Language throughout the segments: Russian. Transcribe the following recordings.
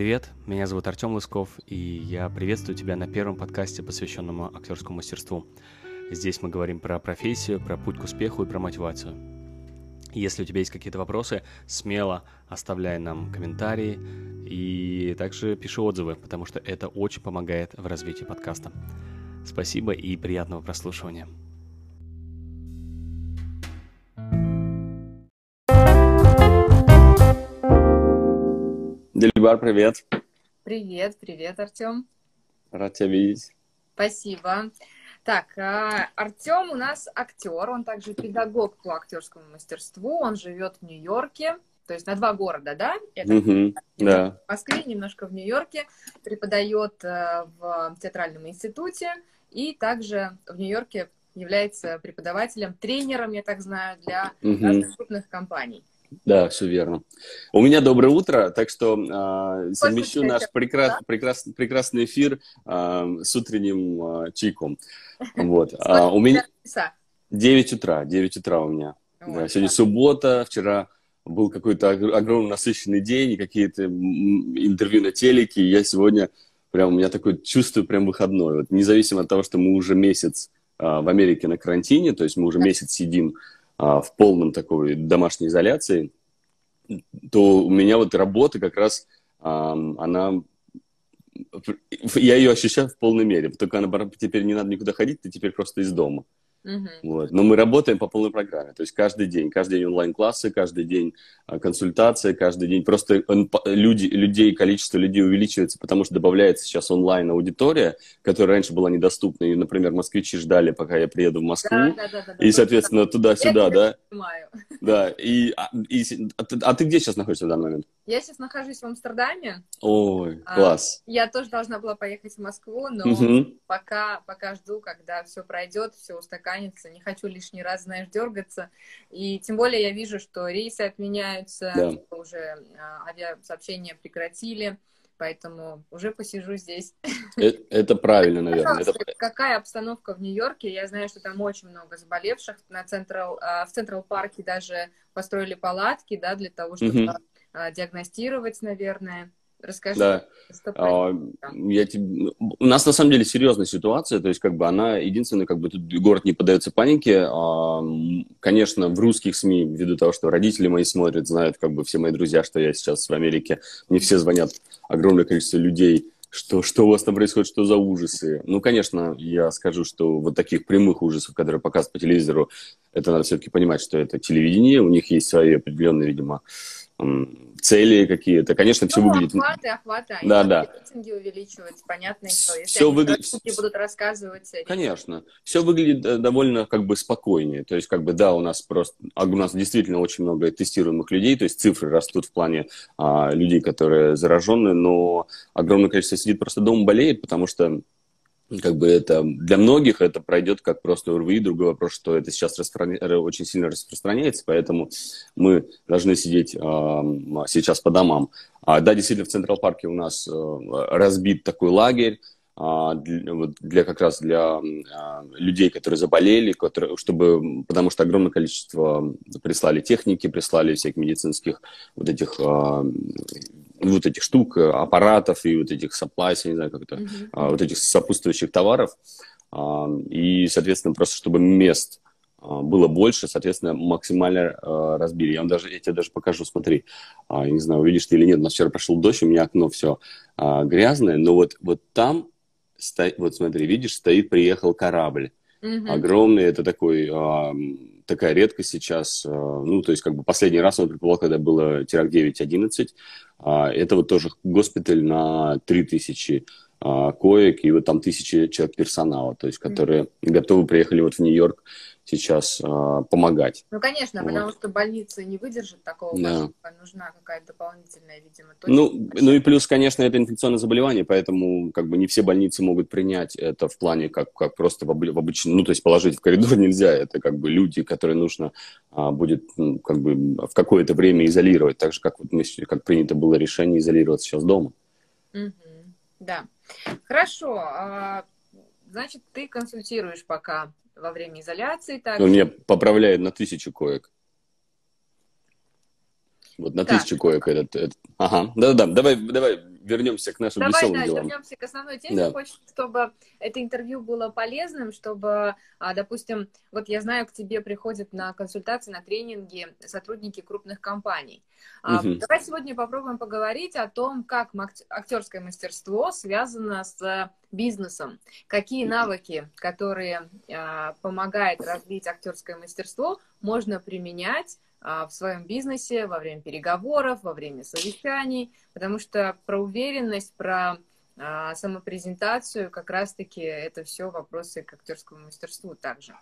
привет! Меня зовут Артем Лысков, и я приветствую тебя на первом подкасте, посвященном актерскому мастерству. Здесь мы говорим про профессию, про путь к успеху и про мотивацию. Если у тебя есть какие-то вопросы, смело оставляй нам комментарии и также пиши отзывы, потому что это очень помогает в развитии подкаста. Спасибо и приятного прослушивания. Дельбар, привет. Привет, привет, Артем. Рад тебя видеть. Спасибо. Так, а, Артем у нас актер, он также педагог по актерскому мастерству, он живет в Нью-Йорке, то есть на два города, да? Это угу, да. В Москве, немножко в Нью-Йорке, преподает э, в театральном институте и также в Нью-Йорке является преподавателем, тренером, я так знаю, для угу. разных крупных компаний. Да, все верно. У меня доброе утро, так что э, совмещу наш прекрас, да? прекрас, прекрасный эфир э, с утренним э, чайком. Вот. А, у меня 9 утра, 9 утра у меня. да, сегодня суббота, вчера был какой-то огромный насыщенный день, какие-то интервью на телеке, и я сегодня прям, у меня такое чувство прям выходной. Вот, независимо от того, что мы уже месяц а, в Америке на карантине, то есть мы уже месяц сидим в полном такой домашней изоляции, то у меня вот работа как раз, а, она я ее ощущаю в полной мере. Только она теперь не надо никуда ходить, ты теперь просто из дома. Uh-huh. Вот. Но мы работаем по полной программе. То есть каждый день, каждый день онлайн-классы, каждый день а, консультации, каждый день просто люди, людей, количество людей увеличивается, потому что добавляется сейчас онлайн-аудитория, которая раньше была недоступна. И, например, москвичи ждали, пока я приеду в Москву. Да, да, да, да, и, соответственно, туда-сюда, да? Понимаю. Да. И, а, и, а, ты, а ты где сейчас находишься в данный момент? Я сейчас нахожусь в Амстердаме. Ой, класс. А, я тоже должна была поехать в Москву, но угу. пока, пока жду, когда все пройдет, все устаканится. Не хочу лишний раз, знаешь, дергаться. И тем более я вижу, что рейсы отменяются, да. уже а, авиасообщения прекратили. Поэтому уже посижу здесь. Это, это правильно, наверное. Это... Какая обстановка в Нью-Йорке? Я знаю, что там очень много заболевших. На Централ, а, в Централ Парке даже построили палатки, да, для того, чтобы угу. Диагностировать, наверное. Расскажи. Да. А, я тебе... У нас на самом деле серьезная ситуация, то есть как бы она единственная, как бы тут город не поддается панике. А, конечно, в русских СМИ, ввиду того, что родители мои смотрят, знают, как бы все мои друзья, что я сейчас в Америке, мне все звонят, огромное количество людей, что, что у вас там происходит, что за ужасы. Ну, конечно, я скажу, что вот таких прямых ужасов, которые показывают по телевизору, это надо все-таки понимать, что это телевидение, у них есть свои определенные, видимо, цели какие-то. Конечно, все ну, выглядит... охваты, охваты. Да, да. Рейтинги увеличивать, понятно, что если все выглядит... будут рассказывать... Конечно. Все выглядит э, довольно как бы спокойнее. То есть, как бы, да, у нас просто... А у нас действительно очень много тестируемых людей, то есть цифры растут в плане а, людей, которые заражены, но огромное количество сидит просто дома, болеет, потому что как бы это для многих это пройдет как просто ОРВИ. Другой вопрос, что это сейчас распространя... очень сильно распространяется, поэтому мы должны сидеть э, сейчас по домам. А, да, действительно, в Централ Парке у нас э, разбит такой лагерь, а, для, для как раз для а, людей, которые заболели, которые, чтобы, потому что огромное количество прислали техники, прислали всяких медицинских вот этих а, вот этих штук, аппаратов и вот этих supplies, я не знаю, как это, mm-hmm. вот этих сопутствующих товаров. И, соответственно, просто чтобы мест было больше, соответственно, максимально разбили. Я вам даже, я тебе даже покажу, смотри, я не знаю, увидишь ты или нет, у нас вчера прошел дождь, у меня окно все грязное, но вот, вот там сто... вот смотри, видишь, стоит, приехал корабль. Угу. Огромный, это такой, а, такая редкость сейчас. А, ну, то есть, как бы последний раз он предполагал, когда было теракт 9.11. А, это вот тоже госпиталь на 3000 а, коек, и вот там тысячи человек персонала, то есть, которые угу. готовы приехали вот в Нью-Йорк сейчас э, помогать. Ну, конечно, вот. потому что больница не выдержит такого да. нужна какая-то дополнительная, видимо, точка. Ну, ну и плюс, конечно, это инфекционное заболевание, поэтому как бы не все больницы могут принять это в плане как, как просто в, об, в обычном, ну, то есть положить в коридор нельзя, это как бы люди, которые нужно а, будет ну, как бы в какое-то время изолировать, так же, как, вот мы, как принято было решение изолироваться сейчас дома. Угу. Да. Хорошо. А, значит, ты консультируешь пока во время изоляции. Также. Он меня поправляет на тысячу коек. Вот на тысячу коек этот, этот. Ага, да-да, давай, давай вернемся к нашим Давай, веселым да, делам. вернемся к основной теме. Да. Хочется, чтобы это интервью было полезным, чтобы, а, допустим, вот я знаю, к тебе приходят на консультации, на тренинги сотрудники крупных компаний. Угу. Давай сегодня попробуем поговорить о том, как актерское мастерство связано с бизнесом. Какие навыки, которые а, помогают развить актерское мастерство, можно применять в своем бизнесе во время переговоров, во время совещаний, потому что про уверенность, про а, самопрезентацию как раз-таки это все вопросы к актерскому мастерству также.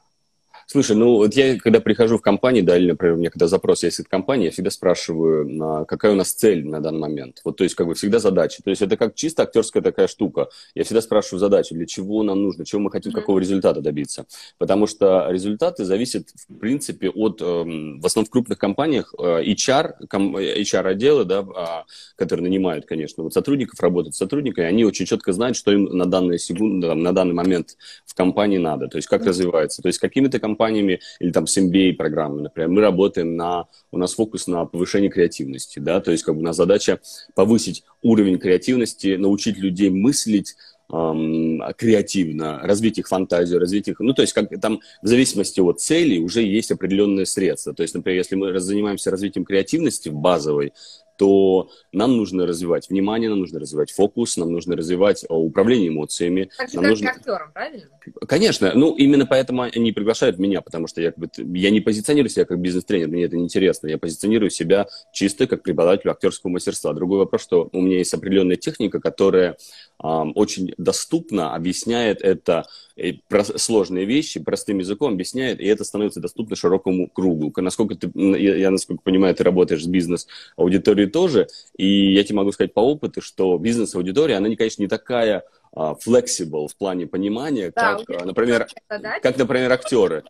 Слушай, ну вот я когда прихожу в компанию, да, или, например, у меня когда запрос есть от компании, я всегда спрашиваю, какая у нас цель на данный момент. Вот, то есть, как бы всегда задача. То есть, это как чисто актерская такая штука. Я всегда спрашиваю задачу, для чего нам нужно, чего мы хотим, mm-hmm. какого результата добиться. Потому что результаты зависят, в принципе, от, эм, в основном в крупных компаниях, э, HR, HR-отделы, да, а, которые нанимают, конечно, вот сотрудников, работают с сотрудниками, они очень четко знают, что им на данную секунду, на данный момент в компании надо. То есть, как mm-hmm. развивается. То есть, какими-то компаниями или там с MBA-программами, например, мы работаем на, у нас фокус на повышении креативности, да, то есть как бы у нас задача повысить уровень креативности, научить людей мыслить, креативно, развить их фантазию, развить их, ну, то есть как там в зависимости от цели уже есть определенные средства. То есть, например, если мы занимаемся развитием креативности базовой, то нам нужно развивать внимание, нам нужно развивать фокус, нам нужно развивать э, управление эмоциями. Так же, нам как нужно... актерам, правильно? Конечно, ну именно поэтому они приглашают меня, потому что я, как бы, я не позиционирую себя как бизнес-тренер, мне это не интересно. Я позиционирую себя чисто как преподаватель актерского мастерства. Другой вопрос, что у меня есть определенная техника, которая эм, очень доступно объясняет это э, сложные вещи простым языком объясняет, и это становится доступно широкому кругу. Насколько ты, я, я насколько понимаю, ты работаешь с бизнес-аудиторией тоже. И я тебе могу сказать по опыту, что бизнес-аудитория, она, конечно, не такая flexible в плане понимания, да, как, например, как, например, актеры.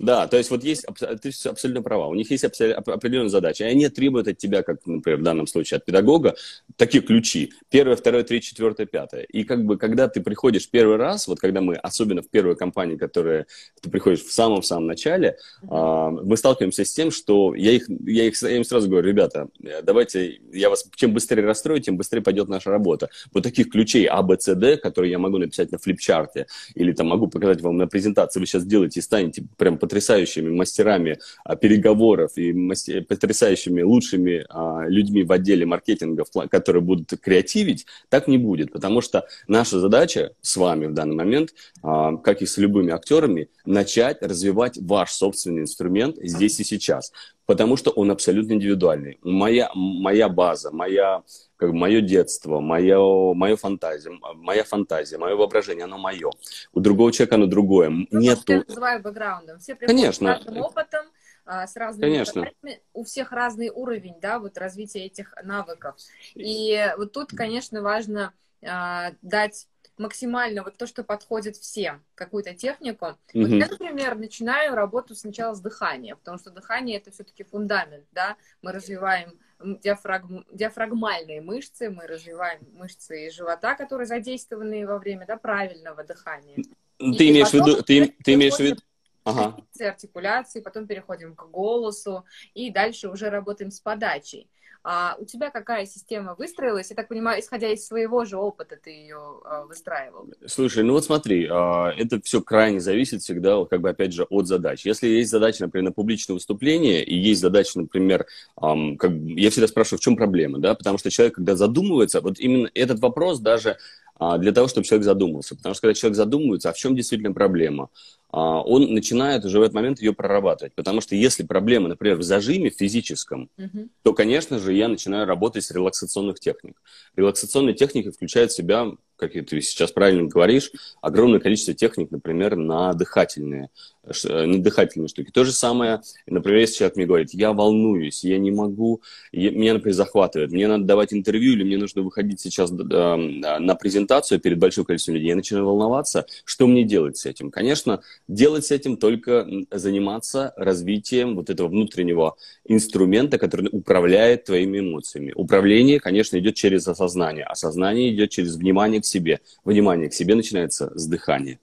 да, то есть вот есть, ты абсолютно права, у них есть определенные задачи, и они требуют от тебя, как, например, в данном случае от педагога, такие ключи. Первое, второе, третье, четвертое, пятое. И как бы, когда ты приходишь первый раз, вот когда мы, особенно в первой компании, которая ты приходишь в самом-самом начале, mm-hmm. мы сталкиваемся с тем, что я, их, я, их, я им сразу говорю, ребята, давайте, я вас, чем быстрее расстрою, тем быстрее пойдет наша работа. Вот таких ключей А, Б, С, Д, которые я могу написать на флипчарте, или там могу показать вам на презентации, вы сейчас сделаете и станете прям потрясающими мастерами а, переговоров и мастер, потрясающими лучшими а, людьми в отделе маркетинга, которые будут креативить, так не будет, потому что наша задача с вами в данный момент, а, как и с любыми актерами, начать развивать ваш собственный инструмент здесь и сейчас потому что он абсолютно индивидуальный. Моя, моя база, моя, как бы, мое детство, мое, мое фантазия, моя фантазия, мое воображение, оно мое. У другого человека оно другое. Ну, Нету... я называю бэкграундом. Все приходят Конечно. с разным опытом, а, с разными Конечно. у всех разный уровень, да, вот развития этих навыков. И вот тут, конечно, важно а, дать максимально вот то, что подходит всем, какую-то технику. Mm-hmm. Вот я, например, начинаю работу сначала с дыхания, потому что дыхание это все-таки фундамент, да, мы развиваем диафраг... диафрагмальные мышцы, мы развиваем мышцы живота, которые задействованы во время да, правильного дыхания. Ты и имеешь в виду, ты, ты имеешь в виду, ага. артикуляции, потом переходим к голосу, и дальше уже работаем с подачей. А у тебя какая система выстроилась? Я так понимаю, исходя из своего же опыта ты ее а, выстраивал. Слушай, ну вот смотри, а, это все крайне зависит всегда, как бы опять же, от задач. Если есть задача, например, на публичное выступление, и есть задача, например, как, я всегда спрашиваю, в чем проблема, да, потому что человек, когда задумывается, вот именно этот вопрос даже а, для того, чтобы человек задумался. Потому что когда человек задумывается, а в чем действительно проблема, он начинает уже в этот момент ее прорабатывать. Потому что если проблема, например, в зажиме физическом, uh-huh. то, конечно же, я начинаю работать с релаксационных техник. Релаксационные техники включают в себя как ты сейчас правильно говоришь, огромное количество техник, например, на дыхательные, э, на дыхательные штуки. То же самое, например, если человек мне говорит, я волнуюсь, я не могу, я, меня, например, захватывает, мне надо давать интервью или мне нужно выходить сейчас э, на презентацию перед большим количеством людей, я начинаю волноваться, что мне делать с этим? Конечно, делать с этим только заниматься развитием вот этого внутреннего инструмента, который управляет твоими эмоциями. Управление, конечно, идет через осознание, осознание идет через внимание к себе. Внимание к себе начинается с дыхания.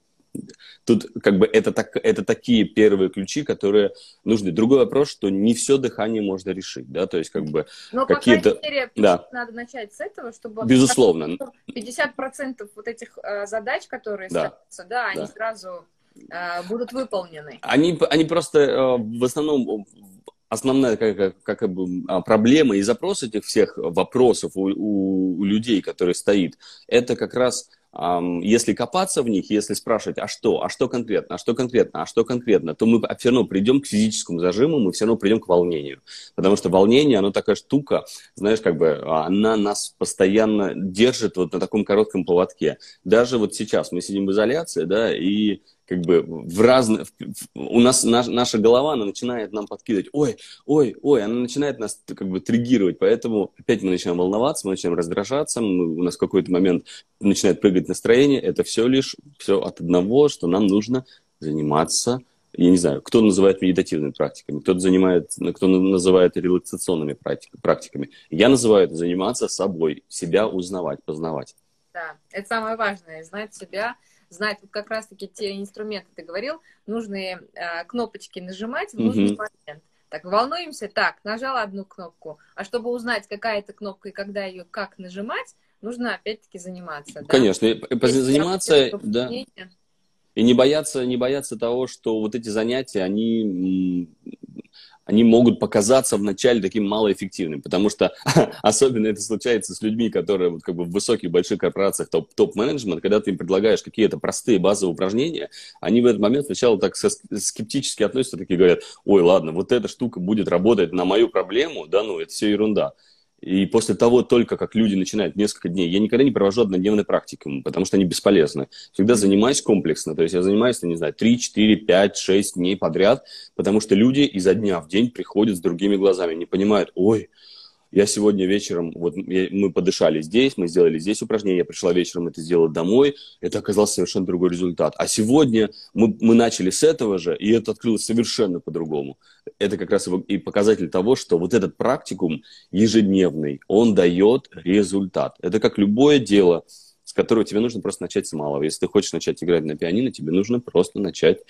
Тут как бы это, так, это такие первые ключи, которые нужны. Другой вопрос, что не все дыхание можно решить, да, то есть как бы Но, какие-то... мере, да. надо начать с этого, чтобы... Безусловно. 50% вот этих э, задач, которые да. ставятся, да, они да. сразу э, будут выполнены. Они, они просто э, в основном основная как, как, как бы, а, проблема и запрос этих всех вопросов у, у, у людей, которые стоит, это как раз если копаться в них, если спрашивать, а что, а что конкретно, а что конкретно, а что конкретно, то мы все равно придем к физическому зажиму, мы все равно придем к волнению. Потому что волнение, оно такая штука, знаешь, как бы она нас постоянно держит вот на таком коротком поводке. Даже вот сейчас мы сидим в изоляции, да, и как бы в разных... У нас наш, наша голова, она начинает нам подкидывать, ой, ой, ой, она начинает нас как бы триггировать, поэтому опять мы начинаем волноваться, мы начинаем раздражаться, мы, у нас в какой-то момент начинает прыгать настроение, это все лишь все от одного, что нам нужно заниматься я не знаю, кто называет медитативными практиками, кто-то занимает, кто называет релаксационными практиками. Я называю это заниматься собой, себя узнавать, познавать. Да, это самое важное, знать себя, знать вот как раз-таки те инструменты, ты говорил, нужные э, кнопочки нажимать в нужный mm-hmm. момент. Так, волнуемся, так, нажала одну кнопку, а чтобы узнать, какая это кнопка и когда ее как нажимать, нужно опять-таки заниматься. Конечно, да? заниматься, да. И не бояться, не бояться того, что вот эти занятия, они они могут показаться вначале таким малоэффективным, потому что особенно это случается с людьми, которые вот, как бы в высоких больших корпорациях топ, топ-менеджмент, когда ты им предлагаешь какие-то простые базовые упражнения, они в этот момент сначала так скептически относятся, такие говорят, ой, ладно, вот эта штука будет работать на мою проблему, да, ну, это все ерунда. И после того, только как люди начинают несколько дней, я никогда не провожу однодневный практикум, потому что они бесполезны. Всегда занимаюсь комплексно, то есть я занимаюсь, не знаю, 3, 4, 5, 6 дней подряд, потому что люди изо дня в день приходят с другими глазами, не понимают, ой, я сегодня вечером, вот мы подышали здесь, мы сделали здесь упражнение, я пришла вечером это сделала домой, это оказался совершенно другой результат. А сегодня мы, мы начали с этого же, и это открылось совершенно по-другому. Это как раз и показатель того, что вот этот практикум ежедневный, он дает результат. Это как любое дело, с которого тебе нужно просто начать с малого. Если ты хочешь начать играть на пианино, тебе нужно просто начать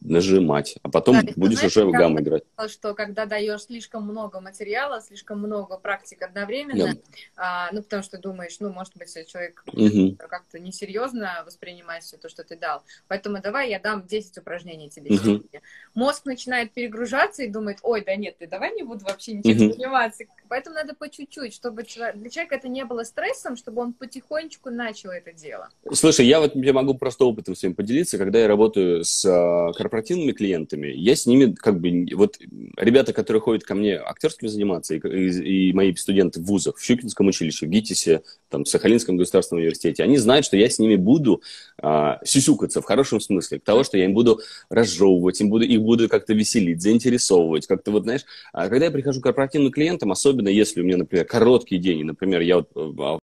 нажимать, а потом да, будешь знаешь, уже в гамму играть. Что когда даешь слишком много материала, слишком много практик одновременно, да. а, ну, потому что думаешь, ну, может быть, человек угу. как-то несерьезно воспринимает все то, что ты дал. Поэтому давай я дам 10 упражнений тебе угу. сегодня. Мозг начинает перегружаться и думает, ой, да нет, ты давай не буду вообще ничем угу. заниматься. Поэтому надо по чуть-чуть, чтобы для человека это не было стрессом, чтобы он потихонечку начал это дело. Слушай, я вот я могу просто опытом своим поделиться, когда я работаю с а, корпоративными клиентами, я с ними как бы, вот ребята, которые ходят ко мне актерскими заниматься, и, и, и мои студенты в вузах, в Щукинском училище, в ГИТИСе, там, в Сахалинском государственном университете, они знают, что я с ними буду а, сюсюкаться в хорошем смысле, к того, что я им буду разжевывать, им буду, их буду как-то веселить, заинтересовывать, как-то вот, знаешь, а когда я прихожу к корпоративным клиентам, особенно если у меня, например, короткий день, и, например, я вот а,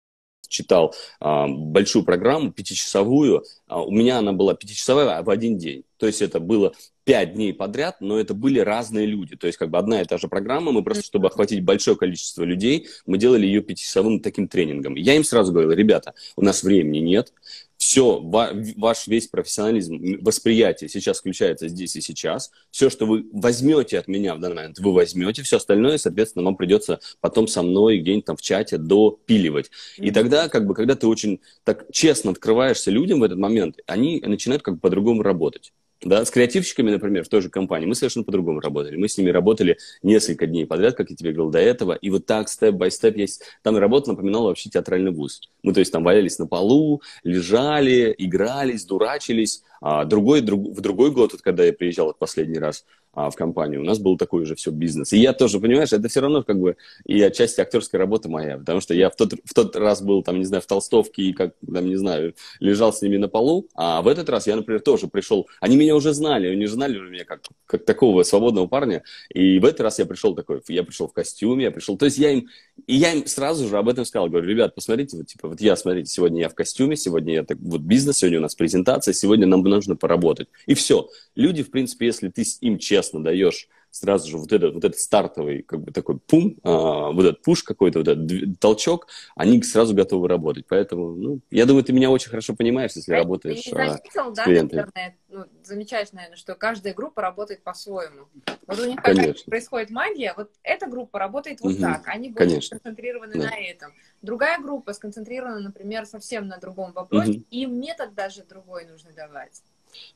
читал а, большую программу, пятичасовую. А, у меня она была пятичасовая в один день. То есть это было пять дней подряд, но это были разные люди. То есть как бы одна и та же программа, мы просто, чтобы охватить большое количество людей, мы делали ее пятичасовым таким тренингом. Я им сразу говорил, ребята, у нас времени нет, все, ваш весь профессионализм, восприятие сейчас включается здесь и сейчас. Все, что вы возьмете от меня в данный момент, вы возьмете. Все остальное, соответственно, вам придется потом со мной где-нибудь там в чате допиливать. Mm-hmm. И тогда, как бы, когда ты очень так честно открываешься людям в этот момент, они начинают как бы по-другому работать. Да, с креативщиками, например, в той же компании мы совершенно по-другому работали. Мы с ними работали несколько дней подряд, как я тебе говорил до этого, и вот так, степ-бай-степ, есть... там работа напоминала вообще театральный вуз. Мы, то есть, там валялись на полу, лежали, игрались, дурачились. А другой, друг, в другой год, вот, когда я приезжал в последний раз, а, в компанию. У нас был такой же все бизнес. И я тоже, понимаешь, это все равно как бы и отчасти актерская работа моя, потому что я в тот, в тот раз был, там, не знаю, в толстовке и, как, там, не знаю, лежал с ними на полу, а в этот раз я, например, тоже пришел, они меня уже знали, они знали меня как, как такого свободного парня, и в этот раз я пришел такой, я пришел в костюме, я пришел, то есть я им, и я им сразу же об этом сказал, говорю, ребят, посмотрите, вот, типа, вот я, смотрите, сегодня я в костюме, сегодня я так, вот бизнес, сегодня у нас презентация, сегодня нам нужно поработать. И все. Люди, в принципе, если ты им честно даешь сразу же вот этот, вот этот стартовый, как бы такой пум, а, вот этот пуш какой-то, вот этот толчок, они сразу готовы работать. Поэтому, ну, я думаю, ты меня очень хорошо понимаешь, если а работаешь ты не заметил, да, интернет, ну, замечаешь, наверное, что каждая группа работает по-своему. Вот у них какая происходит магия, вот эта группа работает вот угу. так, они будут Конечно. сконцентрированы да. на этом. Другая группа сконцентрирована, например, совсем на другом вопросе, угу. им метод даже другой нужно давать.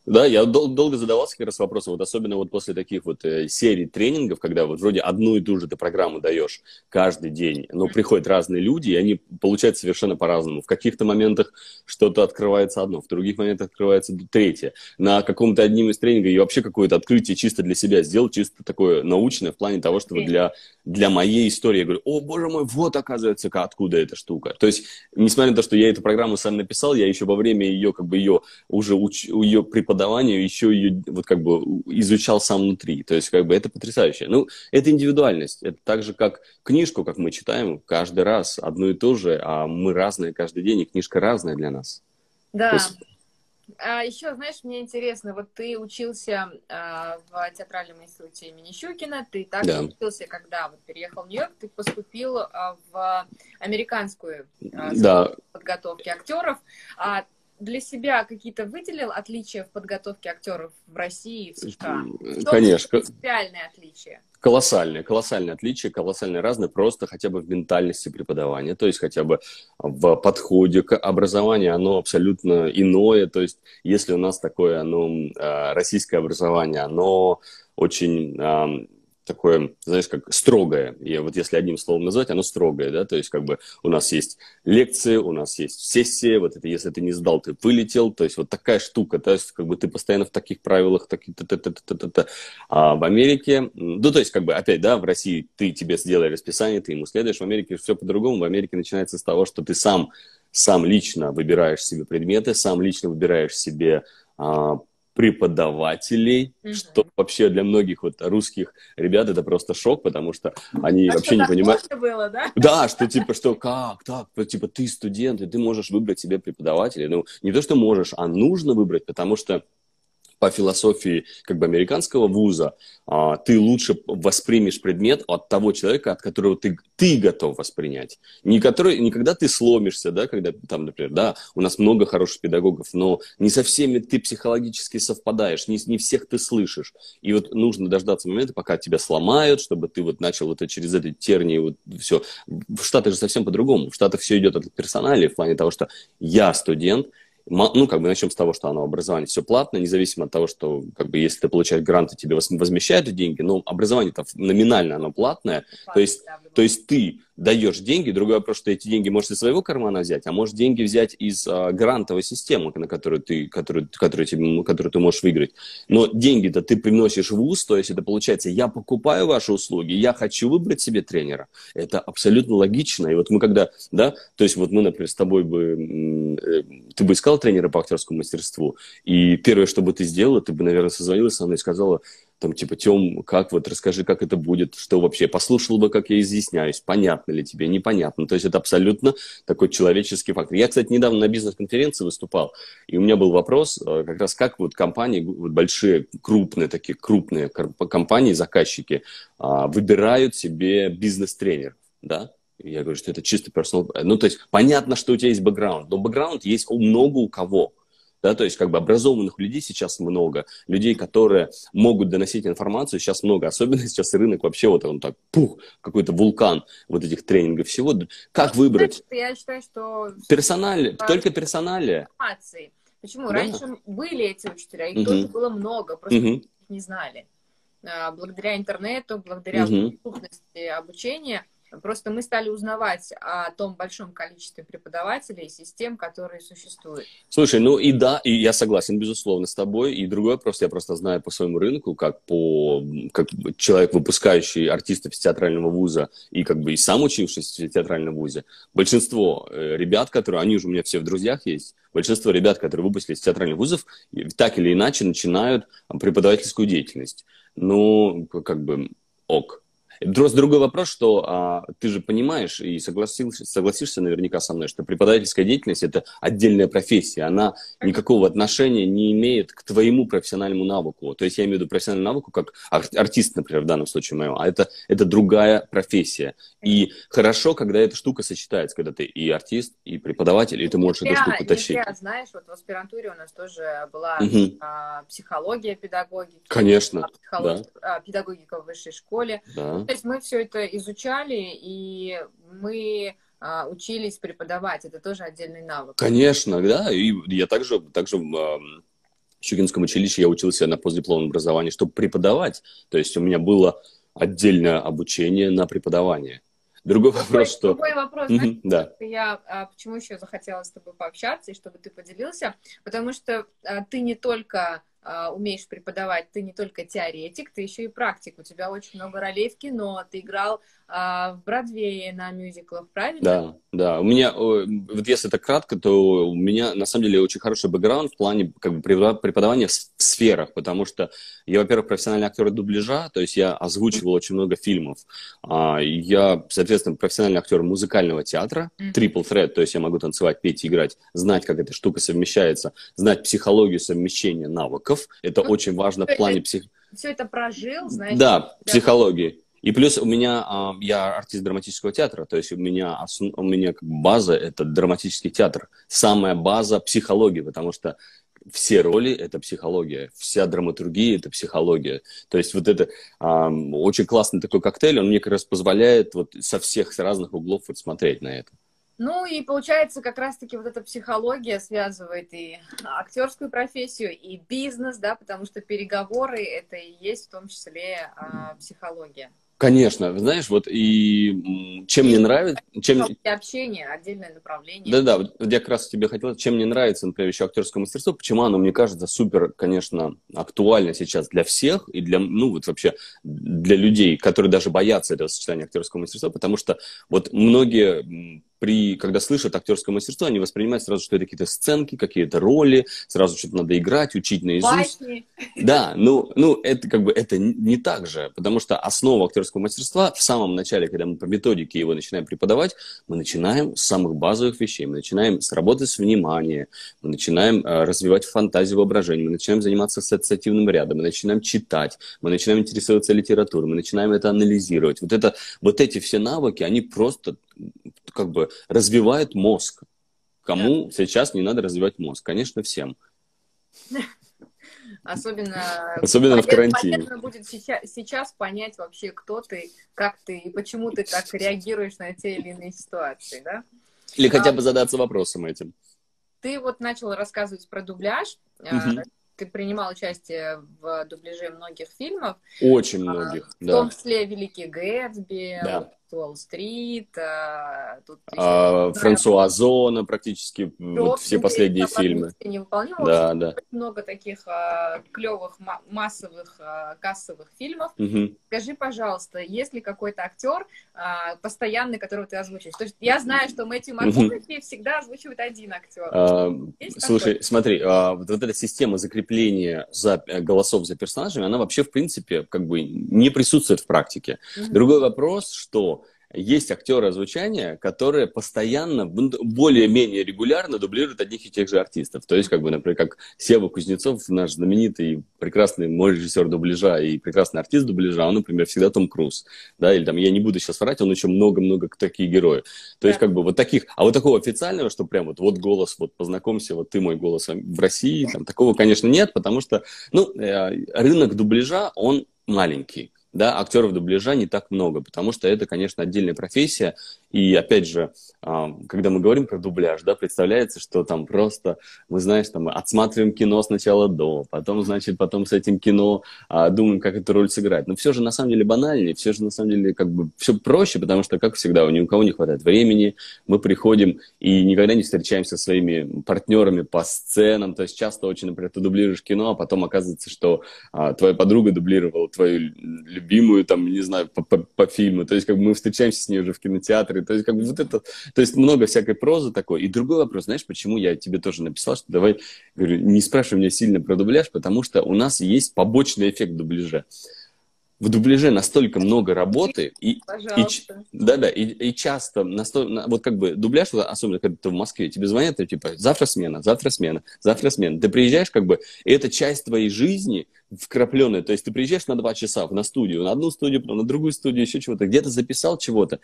Да, я дол- долго задавался как раз вопросом, вот особенно вот после таких вот э, серий тренингов, когда вот вроде одну и ту же ты программу даешь каждый день, но приходят разные люди, и они получают совершенно по-разному. В каких-то моментах что-то открывается одно, в других моментах открывается третье. На каком-то одним из тренингов я вообще какое-то открытие чисто для себя сделал, чисто такое научное в плане того, что вот для, для моей истории я говорю, о, боже мой, вот оказывается, откуда эта штука. То есть, несмотря на то, что я эту программу сам написал, я еще во время ее, как бы ее уже уч, ее преподаванию еще ее вот как бы изучал сам внутри. То есть как бы это потрясающе. Ну, это индивидуальность. Это так же, как книжку, как мы читаем каждый раз одно и то же, а мы разные каждый день, и книжка разная для нас. Да. Есть... А еще, знаешь, мне интересно, вот ты учился а, в театральном институте имени Щукина, ты также да. учился, когда вот переехал в Нью-Йорк, ты поступил а, в американскую а, да. подготовки актеров. А, для себя какие-то выделил отличия в подготовке актеров в России и в США? В Конечно. Принципиальные отличия? Колоссальные, колоссальные отличия, колоссальные разные, просто хотя бы в ментальности преподавания, то есть хотя бы в подходе к образованию, оно абсолютно иное, то есть если у нас такое, оно, а, российское образование, оно очень такое, знаешь, как строгое. И вот если одним словом назвать, оно строгое, да, то есть как бы у нас есть лекции, у нас есть сессия, вот это если ты не сдал, ты вылетел, то есть вот такая штука, то есть как бы ты постоянно в таких правилах, так, та, та, та, та, та, та. а в Америке, ну то есть как бы опять, да, в России ты тебе сделай расписание, ты ему следуешь, в Америке все по-другому, в Америке начинается с того, что ты сам, сам лично выбираешь себе предметы, сам лично выбираешь себе а, преподавателей, mm-hmm. что вообще для многих вот русских ребят это просто шок, потому что они а вообще не понимают. Было, да? да, что типа, что как, так, типа ты студент, и ты можешь выбрать себе преподавателя. Ну, не то, что можешь, а нужно выбрать, потому что по философии как бы американского вуза, а, ты лучше воспримешь предмет от того человека, от которого ты, ты готов воспринять. Не, который, не когда ты сломишься, да, когда там, например, да, у нас много хороших педагогов, но не со всеми ты психологически совпадаешь, не, не всех ты слышишь. И вот нужно дождаться момента, пока тебя сломают, чтобы ты вот начал вот через эти тернии вот все. В Штатах же совсем по-другому. В Штатах все идет от персонали в плане того, что я студент, ну, как бы начнем с того, что оно образование все платно, независимо от того, что, как бы, если ты получаешь гранты, тебе возмещают деньги, но образование-то номинально оно платное, то есть, то есть ты даешь деньги, другой вопрос, что эти деньги можешь из своего кармана взять, а можешь деньги взять из а, грантовой системы, на которую ты, которую, которую, тебе, которую ты можешь выиграть. Но деньги-то ты приносишь в ВУЗ, то есть это получается, я покупаю ваши услуги, я хочу выбрать себе тренера. Это абсолютно логично. И вот мы когда, да, то есть вот мы, например, с тобой бы, э, ты бы искал тренера по актерскому мастерству, и первое, что бы ты сделала, ты бы, наверное, созвонилась со мной и сказала, там, типа, Тем, как вот, расскажи, как это будет, что вообще, послушал бы, как я изъясняюсь, понятно ли тебе, непонятно. То есть это абсолютно такой человеческий фактор. Я, кстати, недавно на бизнес-конференции выступал, и у меня был вопрос, э, как раз как вот компании, вот большие, крупные такие, крупные компании, заказчики, а, выбирают себе бизнес-тренеров, да, я говорю, что это чисто персонал. Ну, то есть понятно, что у тебя есть бэкграунд, но бэкграунд есть много у кого да, то есть как бы образованных людей сейчас много, людей, которые могут доносить информацию, сейчас много, особенно сейчас рынок вообще вот он так, пух, какой-то вулкан вот этих тренингов всего. Как выбрать? Я считаю, что... Персональ, только персоналия. Почему? Да. Раньше были эти учителя, их угу. тоже было много, просто угу. их не знали. А, благодаря интернету, благодаря угу. доступности обучения, Просто мы стали узнавать о том большом количестве преподавателей и систем, которые существуют. Слушай, ну и да, и я согласен, безусловно, с тобой. И другой вопрос, я просто знаю по своему рынку, как по как человек, выпускающий артистов из театрального вуза и как бы и сам учившийся в театральном вузе, большинство э, ребят, которые, они же у меня все в друзьях есть, большинство ребят, которые выпустились из театральных вузов, так или иначе начинают преподавательскую деятельность. Ну, как бы ок Просто другой вопрос, что а, ты же понимаешь и согласишься, согласишься наверняка со мной, что преподавательская деятельность – это отдельная профессия. Она никакого отношения не имеет к твоему профессиональному навыку. То есть я имею в виду профессиональный навык как ар- артист, например, в данном случае моем, а это, это другая профессия. И хорошо, когда эта штука сочетается, когда ты и артист, и преподаватель, и ты можешь зря, эту штуку тащить. Зря, знаешь, вот в аспирантуре у нас тоже была угу. а, психология педагогики. Конечно, психолог... да. А, педагогика в высшей школе. Да. То есть мы все это изучали, и мы а, учились преподавать. Это тоже отдельный навык. Конечно, да. И я также, также в Щукинском училище я учился на постдипломном образовании, чтобы преподавать. То есть у меня было отдельное обучение на преподавание. Другой вопрос, другой, что... Другой вопрос, знаешь, да. я а, почему еще захотела с тобой пообщаться и чтобы ты поделился, потому что а, ты не только умеешь преподавать, ты не только теоретик, ты еще и практик. У тебя очень много ролей в кино, ты играл а, в Бродвее на мюзиклах, правильно? Да, да. У меня, вот если это кратко, то у меня на самом деле очень хороший бэкграунд в плане как бы, преподавания в сферах, потому что я, во-первых, профессиональный актер дубляжа, то есть я озвучивал очень много фильмов. А, я, соответственно, профессиональный актер музыкального театра, triple threat, то есть я могу танцевать, петь, играть, знать, как эта штука совмещается, знать психологию совмещения навыков. Это ну, очень важно в плане псих... Все это прожил, знаешь? Да, психологии. И плюс у меня, а, я артист драматического театра, то есть у меня, у меня база – это драматический театр. Самая база – психология, потому что все роли – это психология, вся драматургия – это психология. То есть вот это а, очень классный такой коктейль, он мне как раз позволяет вот со всех с разных углов вот смотреть на это. Ну и получается, как раз-таки вот эта психология связывает и актерскую профессию, и бизнес, да, потому что переговоры это и есть в том числе а, психология. Конечно, знаешь, вот и чем мне нравится... Чем... Общение, отдельное направление. Да-да, вот я как раз тебе хотел... Чем мне нравится, например, еще актерское мастерство, почему оно, мне кажется, супер, конечно, актуально сейчас для всех и для, ну, вот вообще для людей, которые даже боятся этого сочетания актерского мастерства, потому что вот многие при, когда слышат актерское мастерство, они воспринимают сразу, что это какие-то сценки, какие-то роли, сразу что-то надо играть, учить наизусть. Басни. Да, ну, ну это как бы это не так же, потому что основа актерского мастерства в самом начале, когда мы по методике его начинаем преподавать, мы начинаем с самых базовых вещей, мы начинаем с работы с вниманием, мы начинаем э, развивать фантазию, воображение, мы начинаем заниматься ассоциативным рядом, мы начинаем читать, мы начинаем интересоваться литературой, мы начинаем это анализировать. Вот, это, вот эти все навыки, они просто как бы развивает мозг. Кому да. сейчас не надо развивать мозг? Конечно, всем. Особенно, Особенно полезно, в карантине. Полезно будет сейчас, сейчас понять вообще, кто ты, как ты и почему ты так реагируешь на те или иные ситуации, да? Или хотя а, бы задаться вопросом этим. Ты вот начал рассказывать про дубляж. Угу. Ты принимал участие в дубляже многих фильмов. Очень а, многих, в да. В том числе «Великий Гэтсби», да. Уолл-стрит, а, тут а, Франсуа Зона практически вот все последние фильмы. Невыполнимо. Да, да. Много таких а, клевых массовых а, кассовых фильмов. Угу. Скажи, пожалуйста, есть ли какой-то актер а, постоянный, которого ты озвучиваешь? То есть я знаю, что Мэтью МакКонахи угу. всегда озвучивает один актер. А, слушай, такой? смотри, а, вот, вот эта система закрепления за, э, голосов за персонажами, она вообще в принципе как бы не присутствует в практике. Угу. Другой вопрос, что есть актеры озвучания, которые постоянно, более-менее регулярно дублируют одних и тех же артистов. То есть, как бы, например, как Сева Кузнецов, наш знаменитый, прекрасный мой режиссер дубляжа и прекрасный артист дубляжа, он, например, всегда Том Круз. Да, или там, я не буду сейчас врать, он еще много-много таких героев. То есть, как бы, вот таких, а вот такого официального, что прям вот, вот голос, вот познакомься, вот ты мой голос в России, там, такого, конечно, нет, потому что, ну, э, рынок дубляжа, он маленький да, актеров дубляжа не так много, потому что это, конечно, отдельная профессия, и опять же, когда мы говорим про дубляж, да, представляется, что там просто, мы, знаешь, там отсматриваем кино сначала до, потом, значит, потом с этим кино а, думаем, как эту роль сыграть. Но все же на самом деле банальнее, все же на самом деле как бы все проще, потому что, как всегда, ни у кого не хватает времени, мы приходим и никогда не встречаемся со своими партнерами по сценам, то есть часто очень, например, ты дублируешь кино, а потом оказывается, что а, твоя подруга дублировала твою любимую, там, не знаю, по, по, по фильму, то есть как бы мы встречаемся с ней уже в кинотеатре, то есть, как бы вот это, то есть много всякой прозы такой. И другой вопрос, знаешь, почему я тебе тоже написал, что давай, говорю, не спрашивай меня сильно про дубляж, потому что у нас есть побочный эффект дубляжа. В дубляже настолько много работы, и, и, да, да, и, и часто настолько, вот как бы дубляж, особенно когда ты в Москве, тебе звонят, и типа, завтра смена, завтра смена, завтра смена. Ты приезжаешь, как бы, и это часть твоей жизни вкрапленная, то есть ты приезжаешь на два часа на студию, на одну студию, потом на другую студию, еще чего-то, где-то записал чего-то.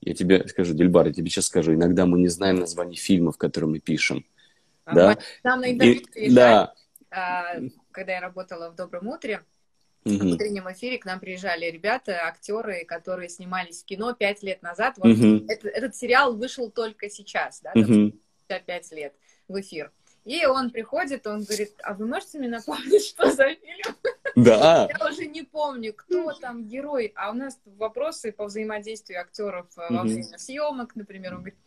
Я тебе скажу, Дельбар, я тебе сейчас скажу, иногда мы не знаем названий фильмов, которые мы пишем. А, да? И, да. Когда я работала в «Добром утре», в утреннем эфире к нам приезжали ребята, актеры, которые снимались в кино пять лет назад. Вот mm это, этот сериал вышел только сейчас, да, mm пять лет в эфир. И он приходит, он говорит, а вы можете мне напомнить, что за фильм? Да. Я уже не помню, кто там герой. А у нас вопросы по взаимодействию актеров mm во время съемок, например. Он говорит,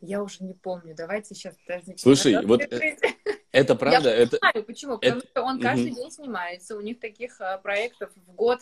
я уже не помню, давайте сейчас подождите. Слушай, вот это правда? Я это... понимаю, почему, потому это... что он каждый день снимается, у них таких а, проектов в год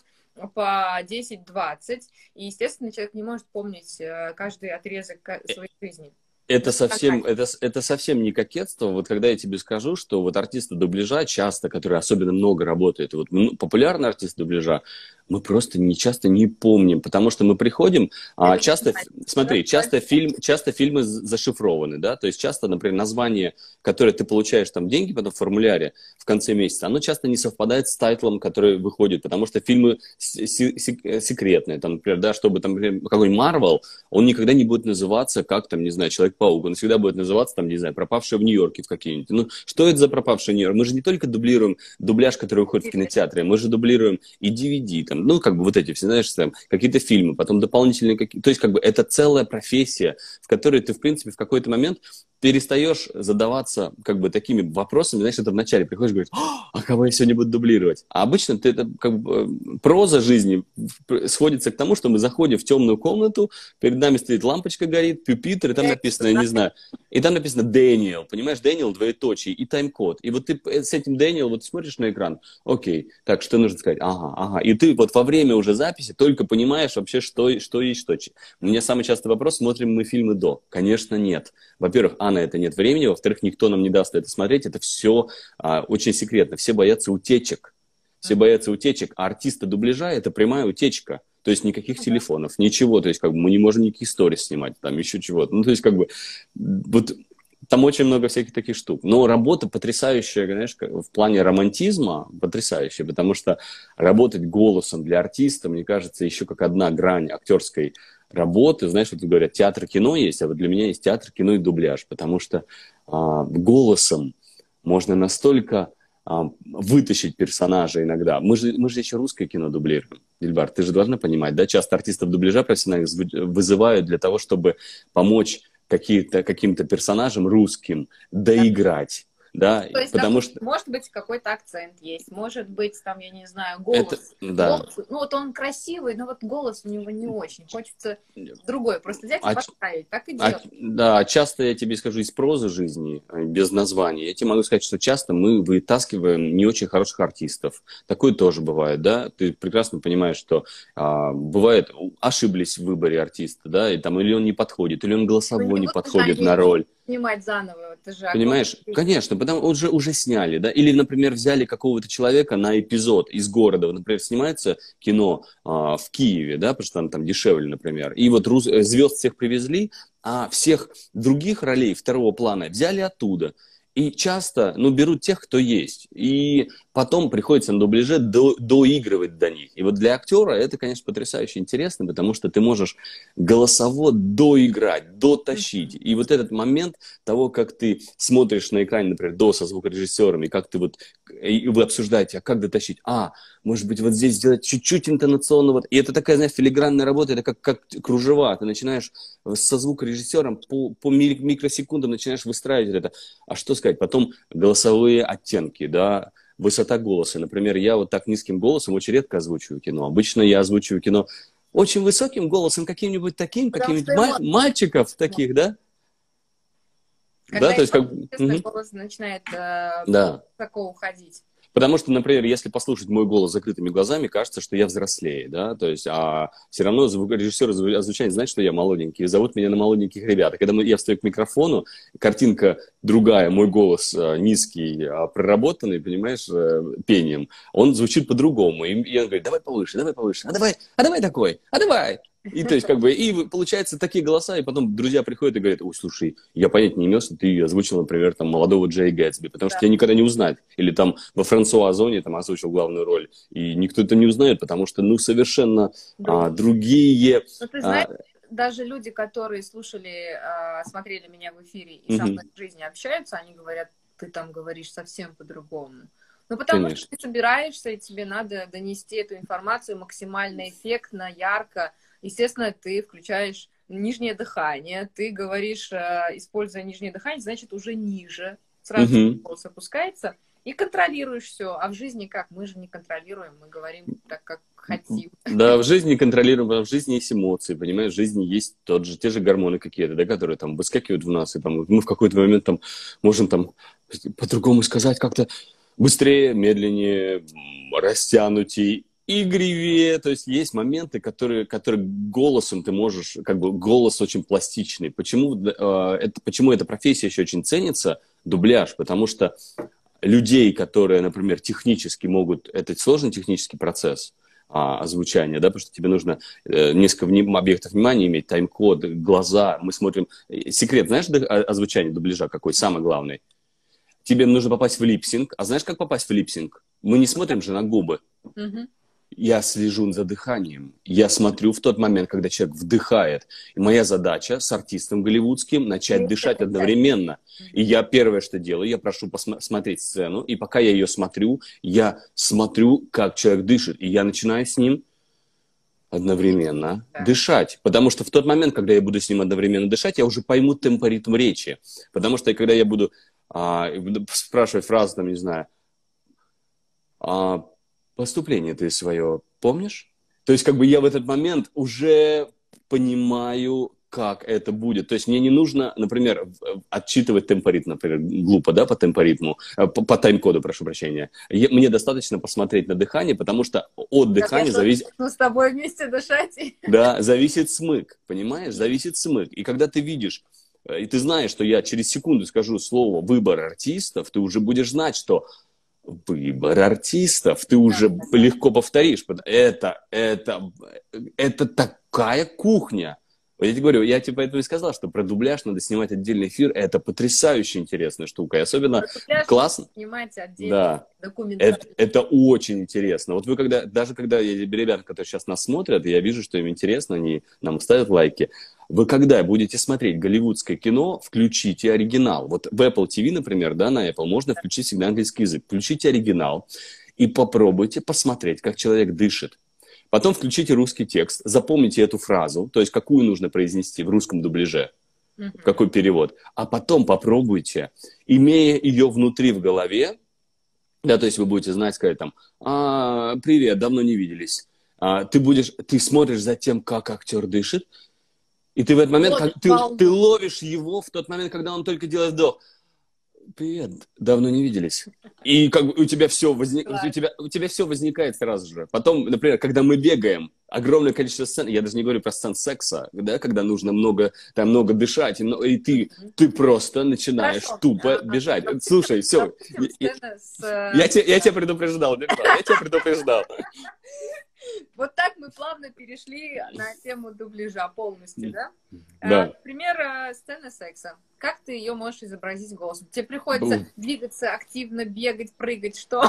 по 10-20, и, естественно, человек не может помнить э, каждый отрезок своей жизни. Это совсем, это, это совсем не кокетство. Вот когда я тебе скажу, что вот артисты дубляжа часто, которые особенно много работают, вот популярные артисты дубляжа, мы просто не часто не помним, потому что мы приходим, а часто, смотри, часто фильм, часто фильмы зашифрованы, да, то есть часто, например, название, которое ты получаешь там деньги потом в формуляре в конце месяца, оно часто не совпадает с тайтлом, который выходит, потому что фильмы секретные, там, например, да, чтобы там какой-нибудь Марвел, он никогда не будет называться как там, не знаю, Человек-паук, он всегда будет называться там, не знаю, пропавшая в Нью-Йорке в какие-нибудь. Ну, что это за пропавший Нью-Йорк? Мы же не только дублируем дубляж, который выходит в кинотеатре, мы же дублируем и DVD, там, там, ну, как бы вот эти все, знаешь, там, какие-то фильмы, потом дополнительные какие то есть, как бы это целая профессия, в которой ты, в принципе, в какой-то момент перестаешь задаваться как бы такими вопросами, знаешь, это вначале приходишь и говоришь, а кого я сегодня буду дублировать? А обычно ты, это как бы проза жизни сходится к тому, что мы заходим в темную комнату, перед нами стоит лампочка горит, пюпитер, и там написано, я не знаю, и там написано Дэниел, понимаешь, Дэниел двоеточие, и тайм-код. И вот ты с этим Дэниел, вот смотришь на экран, окей, так, что нужно сказать? Ага, ага. И ты вот во время уже записи только понимаешь вообще, что, что есть что. У меня самый частый вопрос, смотрим мы фильмы до? Конечно, нет. Во-первых, а, на это нет времени, во-вторых, никто нам не даст это смотреть, это все а, очень секретно. Все боятся утечек. Все боятся утечек, а артиста дубляжа – это прямая утечка. То есть никаких телефонов, ничего. То есть как бы мы не можем никаких историй снимать, там еще чего-то. Ну, то есть как бы вот там очень много всяких таких штук. Но работа потрясающая, знаешь, в плане романтизма потрясающая, потому что работать голосом для артиста, мне кажется, еще как одна грань актерской работы. Знаешь, вот говорят, театр кино есть, а вот для меня есть театр кино и дубляж, потому что а, голосом можно настолько а, вытащить персонажа иногда. Мы же, мы же еще русское кино дублируем. Дильбар, ты же должна понимать, да, часто артистов дубляжа профессиональных вызывают для того, чтобы помочь каким-то персонажам русским доиграть да, То есть, потому что... Может быть, какой-то акцент есть, может быть, там, я не знаю, голос. Это, да. голос. Ну, вот он красивый, но вот голос у него не очень. Хочется другой, просто взять и а, поставить, так и делать. А, да, часто я тебе скажу из прозы жизни, э, без названия, я тебе могу сказать, что часто мы вытаскиваем не очень хороших артистов. Такое тоже бывает, да, ты прекрасно понимаешь, что а, бывает, ошиблись в выборе артиста, да, и там или он не подходит, или он голосовой не подходит на роль снимать заново. Это же Понимаешь? Конечно, потому уже, уже сняли, да? Или, например, взяли какого-то человека на эпизод из города. Например, снимается кино а, в Киеве, да, потому что там, там дешевле, например. И вот рус... Э, звезд всех привезли, а всех других ролей второго плана взяли оттуда. И часто, ну, берут тех, кто есть. И потом приходится на дубляже до, доигрывать до них. И вот для актера это, конечно, потрясающе интересно, потому что ты можешь голосово доиграть, дотащить. И вот этот момент того, как ты смотришь на экране, например, до со звукорежиссером, и как ты вот, и вы обсуждаете, а как дотащить? А, может быть, вот здесь сделать чуть-чуть интонационно. Вот. И это такая, знаешь, филигранная работа, это как, как кружева. Ты начинаешь со звукорежиссером по, по микросекундам начинаешь выстраивать это. А что сказать? Потом голосовые оттенки, да, высота голоса. Например, я вот так низким голосом очень редко озвучиваю кино. Обычно я озвучиваю кино очень высоким голосом, каким-нибудь таким, каким-нибудь ма- мальчиков таких, да? Когда да, то есть как... голос начинает э, да. высоко уходить. Потому что, например, если послушать мой голос закрытыми глазами, кажется, что я взрослее, да, то есть, а все равно режиссер озвучания знает, что я молоденький, и зовут меня на молоденьких ребят. Когда я встаю к микрофону, картинка другая, мой голос а, низкий, а, проработанный, понимаешь, а, пением, он звучит по-другому. И он говорит, давай повыше, давай повыше, а давай, а давай такой, а давай, и то есть, как бы, и получается такие голоса, и потом друзья приходят и говорят, ой, слушай, я понять не имел, что ты озвучил, например, там, молодого Джей Гэтсби, потому что тебя никогда не узнать. Или там во Франсуа Озоне там озвучил главную роль, и никто это не узнает, потому что, ну, совершенно а, другие... Но ты знаешь, а... даже люди, которые слушали, а, смотрели меня в эфире и со мной в жизни общаются, они говорят, ты там говоришь совсем по-другому. Ну, потому Конечно. что ты собираешься, и тебе надо донести эту информацию максимально эффектно, ярко, естественно, ты включаешь нижнее дыхание, ты говоришь, э, используя нижнее дыхание, значит, уже ниже, сразу uh-huh. голос опускается, и контролируешь все. А в жизни как? Мы же не контролируем, мы говорим так, как хотим. Да, в жизни не контролируем, а в жизни есть эмоции, понимаешь, в жизни есть тот же, те же гормоны какие-то, да, которые там выскакивают в нас, и там мы в какой-то момент там можем там по-другому сказать как-то быстрее, медленнее, растянутее, игривее, то есть есть моменты, которые, которые голосом ты можешь, как бы голос очень пластичный. Почему, э, это, почему эта профессия еще очень ценится, дубляж? Потому что людей, которые, например, технически могут, это сложный технический процесс, а, озвучания, да, потому что тебе нужно э, несколько вним, объектов внимания иметь, тайм-код, глаза, мы смотрим. Секрет, знаешь, озвучание дубляжа какой, самый главный? Тебе нужно попасть в липсинг, а знаешь, как попасть в липсинг? Мы не смотрим же на губы. Uh-huh я слежу за дыханием. Я смотрю в тот момент, когда человек вдыхает. И моя задача с артистом голливудским начать дышать одновременно. И я первое, что делаю, я прошу посмотреть сцену, и пока я ее смотрю, я смотрю, как человек дышит. И я начинаю с ним одновременно да. дышать. Потому что в тот момент, когда я буду с ним одновременно дышать, я уже пойму темпоритм речи. Потому что когда я буду, а, спрашивать фразу, там, не знаю, а, поступление ты свое помнишь? То есть как бы я в этот момент уже понимаю, как это будет. То есть мне не нужно, например, отчитывать темпоритм, например, глупо, да, по темпоритму, э, по, по тайм-коду, прошу прощения. Мне достаточно посмотреть на дыхание, потому что от дыхания зависит... Ну, с тобой вместе дышать. Да, зависит смык, понимаешь? Зависит смык. И когда ты видишь, э, и ты знаешь, что я через секунду скажу слово «выбор артистов», ты уже будешь знать, что выбор артистов, ты уже да, легко повторишь. Это, это, это такая кухня. Вот я тебе говорю, я тебе поэтому и сказал, что про дубляж надо снимать отдельный эфир. Это потрясающе интересная штука. И особенно классно. Снимать отдельно да. Это, это очень интересно. Вот вы когда, даже когда ребята, которые сейчас нас смотрят, я вижу, что им интересно, они нам ставят лайки. Вы когда будете смотреть голливудское кино, включите оригинал. Вот в Apple TV, например, да, на Apple можно включить всегда английский язык. Включите оригинал и попробуйте посмотреть, как человек дышит Потом включите русский текст, запомните эту фразу, то есть какую нужно произнести в русском дубляже, mm-hmm. какой перевод. А потом попробуйте, имея ее внутри в голове, да, то есть вы будете знать, сказать там, а, привет, давно не виделись. А, ты будешь, ты смотришь за тем, как актер дышит, и ты в этот момент, как, ты, ты ловишь его в тот момент, когда он только делает вдох привет, давно не виделись. И как бы у тебя все возник, у тебя, у тебя все возникает сразу же. Потом, например, когда мы бегаем, огромное количество сцен, я даже не говорю про сцен секса, да, когда нужно много, там много дышать, и, и ты, ты просто начинаешь Хорошо. тупо бежать. Слушай, все. Я, я, тебя, я тебя предупреждал, я тебя предупреждал. Вот так мы плавно перешли на тему дубляжа полностью, да? Да. А, например, э, сцена секса. Как ты ее можешь изобразить голосом? Тебе приходится Бум. двигаться активно, бегать, прыгать, что?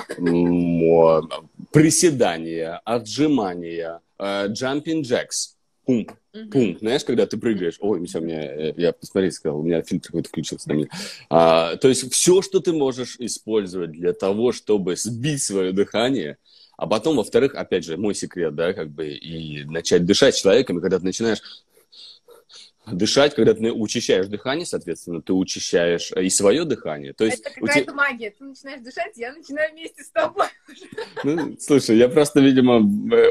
Приседания, отжимания, jumping jacks. Пум, пум. Знаешь, когда ты прыгаешь, ой, все, меня, э, я посмотри, сказал, у меня фильм какой-то включился на меня. А, то есть все, что ты можешь использовать для того, чтобы сбить свое дыхание, а потом, во-вторых, опять же, мой секрет, да, как бы, и начать дышать человеком, и когда ты начинаешь дышать, когда ты учащаешь дыхание, соответственно, ты учащаешь и свое дыхание. То есть это какая-то тебя... магия. Ты начинаешь дышать, я начинаю вместе с тобой. Ну, слушай, я просто, видимо, э,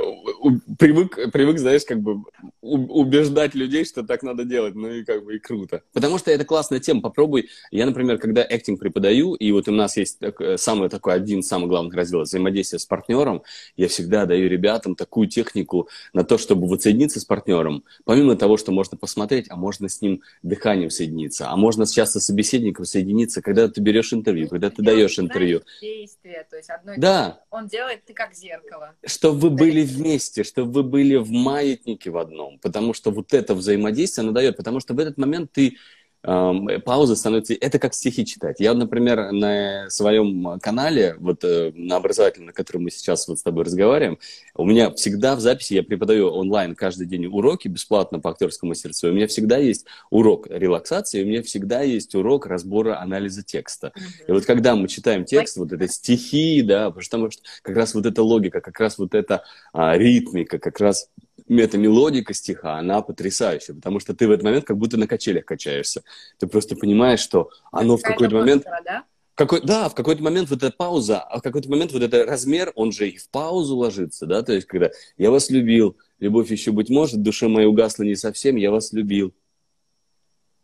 привык, привык, знаешь, как бы убеждать людей, что так надо делать, ну и как бы и круто. Потому что это классная тема, попробуй. Я, например, когда актинг преподаю, и вот у нас есть так, самый такой один, самый главный раздел взаимодействия с партнером, я всегда даю ребятам такую технику на то, чтобы воссоединиться с партнером. Помимо того, что можно посмотреть, а можно с ним дыханием соединиться, а можно часто с собеседником соединиться, когда ты берешь интервью, когда ты даешь интервью. Действие, то есть одно да. он делает, ты как зеркало. Чтобы вы были вместе, чтобы вы были в маятнике в одном, потому что вот это взаимодействие оно дает, потому что в этот момент ты пауза становится... Это как стихи читать. Я, например, на своем канале, вот э, на образовательном, на котором мы сейчас вот с тобой разговариваем, у меня всегда в записи, я преподаю онлайн каждый день уроки бесплатно по актерскому мастерству. У меня всегда есть урок релаксации, у меня всегда есть урок разбора анализа текста. Mm-hmm. И вот когда мы читаем текст, вот это стихи, да, потому что как раз вот эта логика, как раз вот эта а, ритмика, как раз эта мелодика стиха, она потрясающая, потому что ты в этот момент как будто на качелях качаешься. Ты просто понимаешь, что оно в какой-то момент... да? Какой, да, в какой-то момент вот эта пауза, а в какой-то момент вот этот размер, он же и в паузу ложится, да, то есть когда «я вас любил, любовь еще быть может, душа моя угасла не совсем, я вас любил».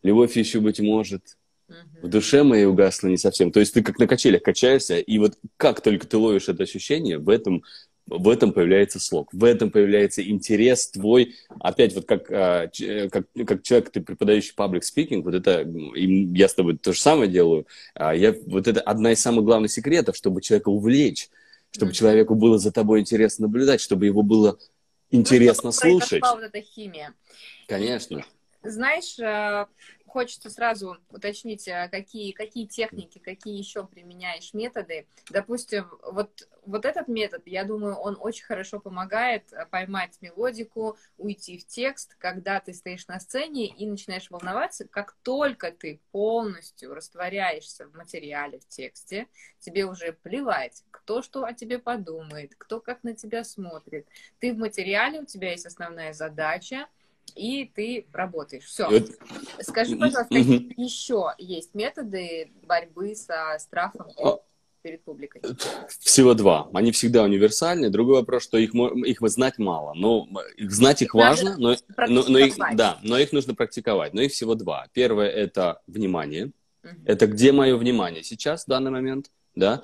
Любовь еще быть может, в душе моей угасла не совсем. То есть ты как на качелях качаешься, и вот как только ты ловишь это ощущение, в этом в этом появляется слог, в этом появляется интерес твой, опять вот как, а, э, как, как человек, ты преподающий public speaking, вот это, я с тобой то же самое делаю, а я, вот это одна из самых главных секретов, чтобы человека увлечь, чтобы mm-hmm. человеку было за тобой интересно наблюдать, чтобы его было интересно ну, слушать. вот эта химия. Конечно. Знаешь, э, хочется сразу уточнить, а какие, какие техники, какие еще применяешь методы. Допустим, вот, вот этот метод, я думаю, он очень хорошо помогает э, поймать мелодику, уйти в текст, когда ты стоишь на сцене и начинаешь волноваться, как только ты полностью растворяешься в материале, в тексте, тебе уже плевать, кто что о тебе подумает, кто как на тебя смотрит. Ты в материале, у тебя есть основная задача — и ты работаешь. Все. Скажи, пожалуйста, какие угу. еще есть методы борьбы со страхом а... перед публикой? Всего два. Они всегда универсальны. Другой вопрос, что их, их знать мало. Но их знать их важно, но, но, но их, да, но их нужно практиковать. Но их всего два. Первое – это внимание. Угу. Это где мое внимание сейчас, в данный момент, да.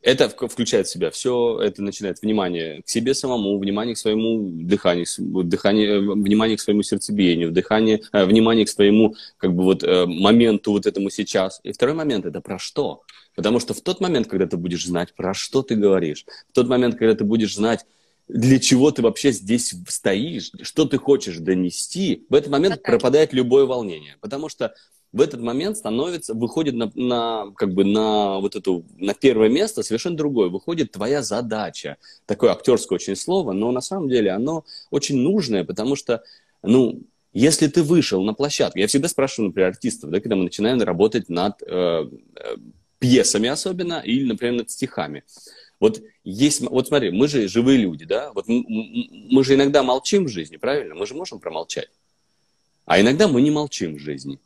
Это включает в себя все, это начинает внимание к себе самому, внимание к своему дыханию, дыхание, э, внимание к своему сердцебиению, дыхание, э, внимание к своему как бы вот э, моменту вот этому сейчас. И второй момент это про что? Потому что в тот момент, когда ты будешь знать, про что ты говоришь, в тот момент, когда ты будешь знать, для чего ты вообще здесь стоишь, что ты хочешь донести, в этот момент пропадает любое волнение. Потому что в этот момент становится, выходит на, на, как бы на вот эту, на первое место совершенно другое. Выходит твоя задача. Такое актерское очень слово, но на самом деле оно очень нужное, потому что, ну, если ты вышел на площадку, я всегда спрашиваю, например, артистов, да, когда мы начинаем работать над э, э, пьесами особенно, или, например, над стихами. Вот есть, вот смотри, мы же живые люди, да, вот мы, мы же иногда молчим в жизни, правильно? Мы же можем промолчать. А иногда мы не молчим в жизни.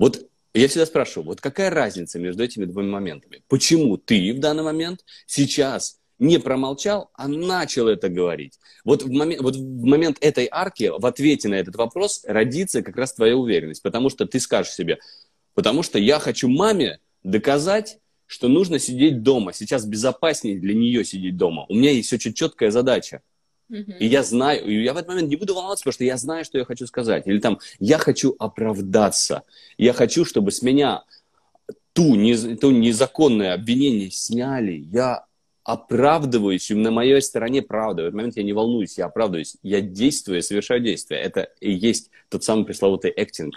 Вот я всегда спрашиваю, вот какая разница между этими двумя моментами? Почему ты в данный момент сейчас не промолчал, а начал это говорить? Вот в момент, вот в момент этой арки, в ответе на этот вопрос, родится как раз твоя уверенность. Потому что ты скажешь себе, потому что я хочу маме доказать, что нужно сидеть дома. Сейчас безопаснее для нее сидеть дома. У меня есть очень четкая задача. И я знаю, и я в этот момент не буду волноваться, потому что я знаю, что я хочу сказать. Или там, я хочу оправдаться. Я хочу, чтобы с меня ту, не, ту незаконное обвинение сняли. Я оправдываюсь, и на моей стороне правда. В этот момент я не волнуюсь, я оправдываюсь. Я действую, я совершаю действия. Это и есть тот самый пресловутый актинг,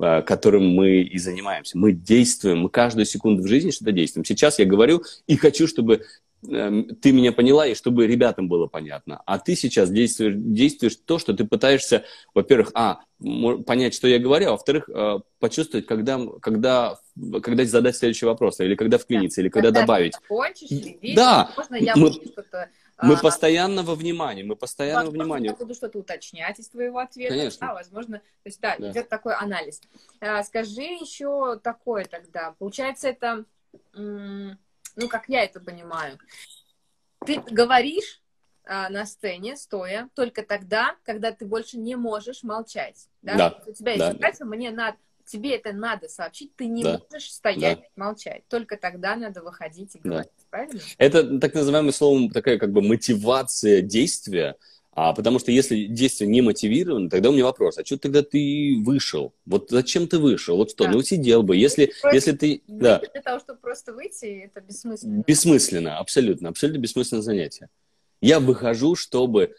э, которым мы и занимаемся. Мы действуем, мы каждую секунду в жизни что-то действуем. Сейчас я говорю и хочу, чтобы ты меня поняла, и чтобы ребятам было понятно. А ты сейчас действуешь, действуешь то, что ты пытаешься, во-первых, а, понять, что я говорю, а во-вторых, э, почувствовать, когда, когда, когда задать следующий вопрос, или когда вклиниться, да. или когда, когда добавить. Видишь, да, можно я мы. Мы а, постоянно во внимании, мы постоянно во внимании. Я буду что-то уточнять из твоего ответа. Конечно. Да, возможно, то есть, да, да. идет такой анализ. А, скажи еще такое тогда. Получается, это ну, как я это понимаю. Ты говоришь, а, на сцене, стоя, только тогда, когда ты больше не можешь молчать. Да? да. У тебя есть да. задача, мне надо, тебе это надо сообщить, ты не да. можешь стоять, да. молчать. Только тогда надо выходить и говорить. Да. Правильно? Это так называемый словом такая как бы мотивация действия. А потому что если действие не мотивировано, тогда у меня вопрос, а что тогда ты вышел? Вот зачем ты вышел? Вот что, да. ну сидел бы. Если, просто если ты... Да. Для того, чтобы просто выйти, это бессмысленно. Бессмысленно, абсолютно, абсолютно бессмысленное занятие. Я выхожу, чтобы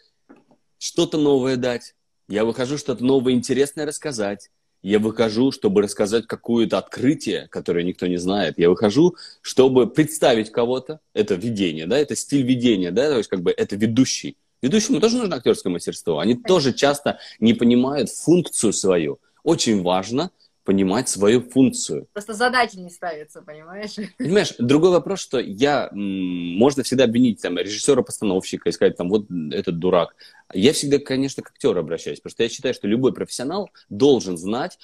что-то новое дать. Я выхожу, что-то новое интересное рассказать. Я выхожу, чтобы рассказать какое-то открытие, которое никто не знает. Я выхожу, чтобы представить кого-то. Это видение, да, это стиль видения, да, то есть как бы это ведущий. Ведущему тоже нужно актерское мастерство. Они тоже часто не понимают функцию свою. Очень важно понимать свою функцию. Просто задачи не ставятся, понимаешь? Понимаешь, другой вопрос, что я, можно всегда обвинить там режиссера-постановщика и сказать, там, вот этот дурак. Я всегда, конечно, к актеру обращаюсь, потому что я считаю, что любой профессионал должен знать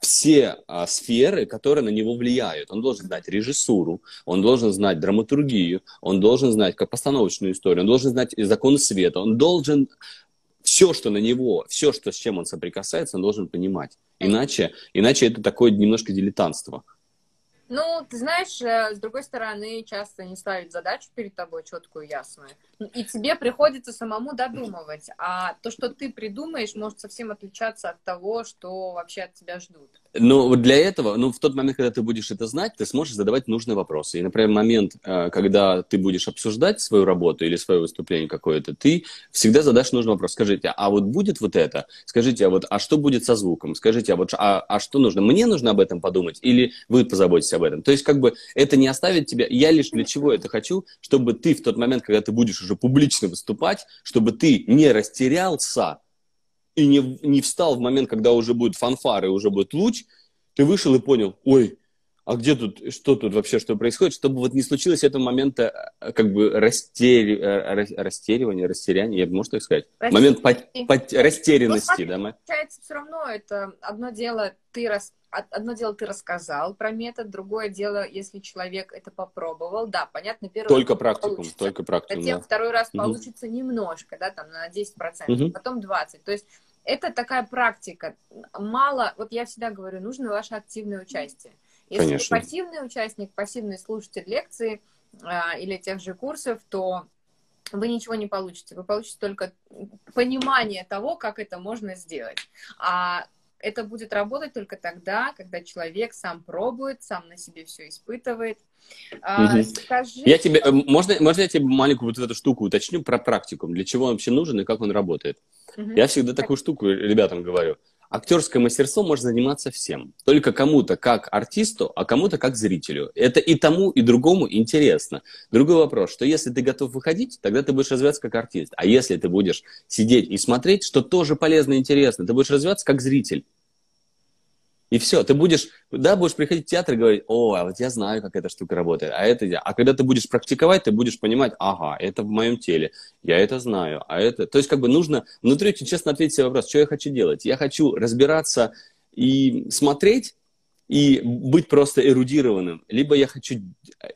все а, сферы, которые на него влияют. Он должен знать режиссуру, он должен знать драматургию, он должен знать как постановочную историю, он должен знать законы света, он должен все, что на него, все, что, с чем он соприкасается, он должен понимать. Иначе, иначе это такое немножко дилетантство. Ну, ты знаешь, э, с другой стороны, часто не ставят задачу перед тобой четкую, ясную. И тебе приходится самому додумывать. А то, что ты придумаешь, может совсем отличаться от того, что вообще от тебя ждут. Ну, для этого, ну, в тот момент, когда ты будешь это знать, ты сможешь задавать нужные вопросы. И, например, момент, э, когда ты будешь обсуждать свою работу или свое выступление какое-то, ты всегда задашь нужный вопрос. Скажите, а вот будет вот это? Скажите, а вот, а что будет со звуком? Скажите, а вот, а, а что нужно? Мне нужно об этом подумать? Или вы позаботитесь об этом? То есть, как бы, это не оставит тебя... Я лишь для чего это хочу? Чтобы ты в тот момент, когда ты будешь уже публично выступать, чтобы ты не растерялся, и не, не встал в момент, когда уже будет фанфар и уже будет луч, ты вышел и понял, ой, а где тут, что тут вообще, что происходит, чтобы вот не случилось этого момента э, как бы растери, э, растеривания, растеряния, я бы можно так сказать? Растерянности. Момент по, по, растерянности, ну, да? Мы... Получается, все равно это одно дело, ты рас, одно дело ты рассказал про метод, другое дело, если человек это попробовал, да, понятно, первый Только раз практикум, получится. только практикум, Затем да. второй раз угу. получится немножко, да, там на 10%, угу. потом 20%, то есть это такая практика. Мало, вот я всегда говорю, нужно ваше активное участие. Если Конечно. вы пассивный участник, пассивный слушатель лекции а, или тех же курсов, то вы ничего не получите. Вы получите только понимание того, как это можно сделать. А это будет работать только тогда, когда человек сам пробует, сам на себе все испытывает. А, скажи, я тебе, что... Э, можно, можно я тебе маленькую вот эту штуку уточню про практикум? Для чего он вообще нужен и как он работает? Угу. Я всегда такую штуку ребятам говорю. Актерское мастерство может заниматься всем. Только кому-то как артисту, а кому-то как зрителю. Это и тому, и другому интересно. Другой вопрос, что если ты готов выходить, тогда ты будешь развиваться как артист. А если ты будешь сидеть и смотреть, что тоже полезно и интересно, ты будешь развиваться как зритель. И все, ты будешь, да, будешь приходить в театр и говорить, о, а вот я знаю, как эта штука работает, а это я. А когда ты будешь практиковать, ты будешь понимать, ага, это в моем теле, я это знаю, а это... То есть как бы нужно внутри очень честно ответить себе вопрос, что я хочу делать. Я хочу разбираться и смотреть, и быть просто эрудированным, либо я хочу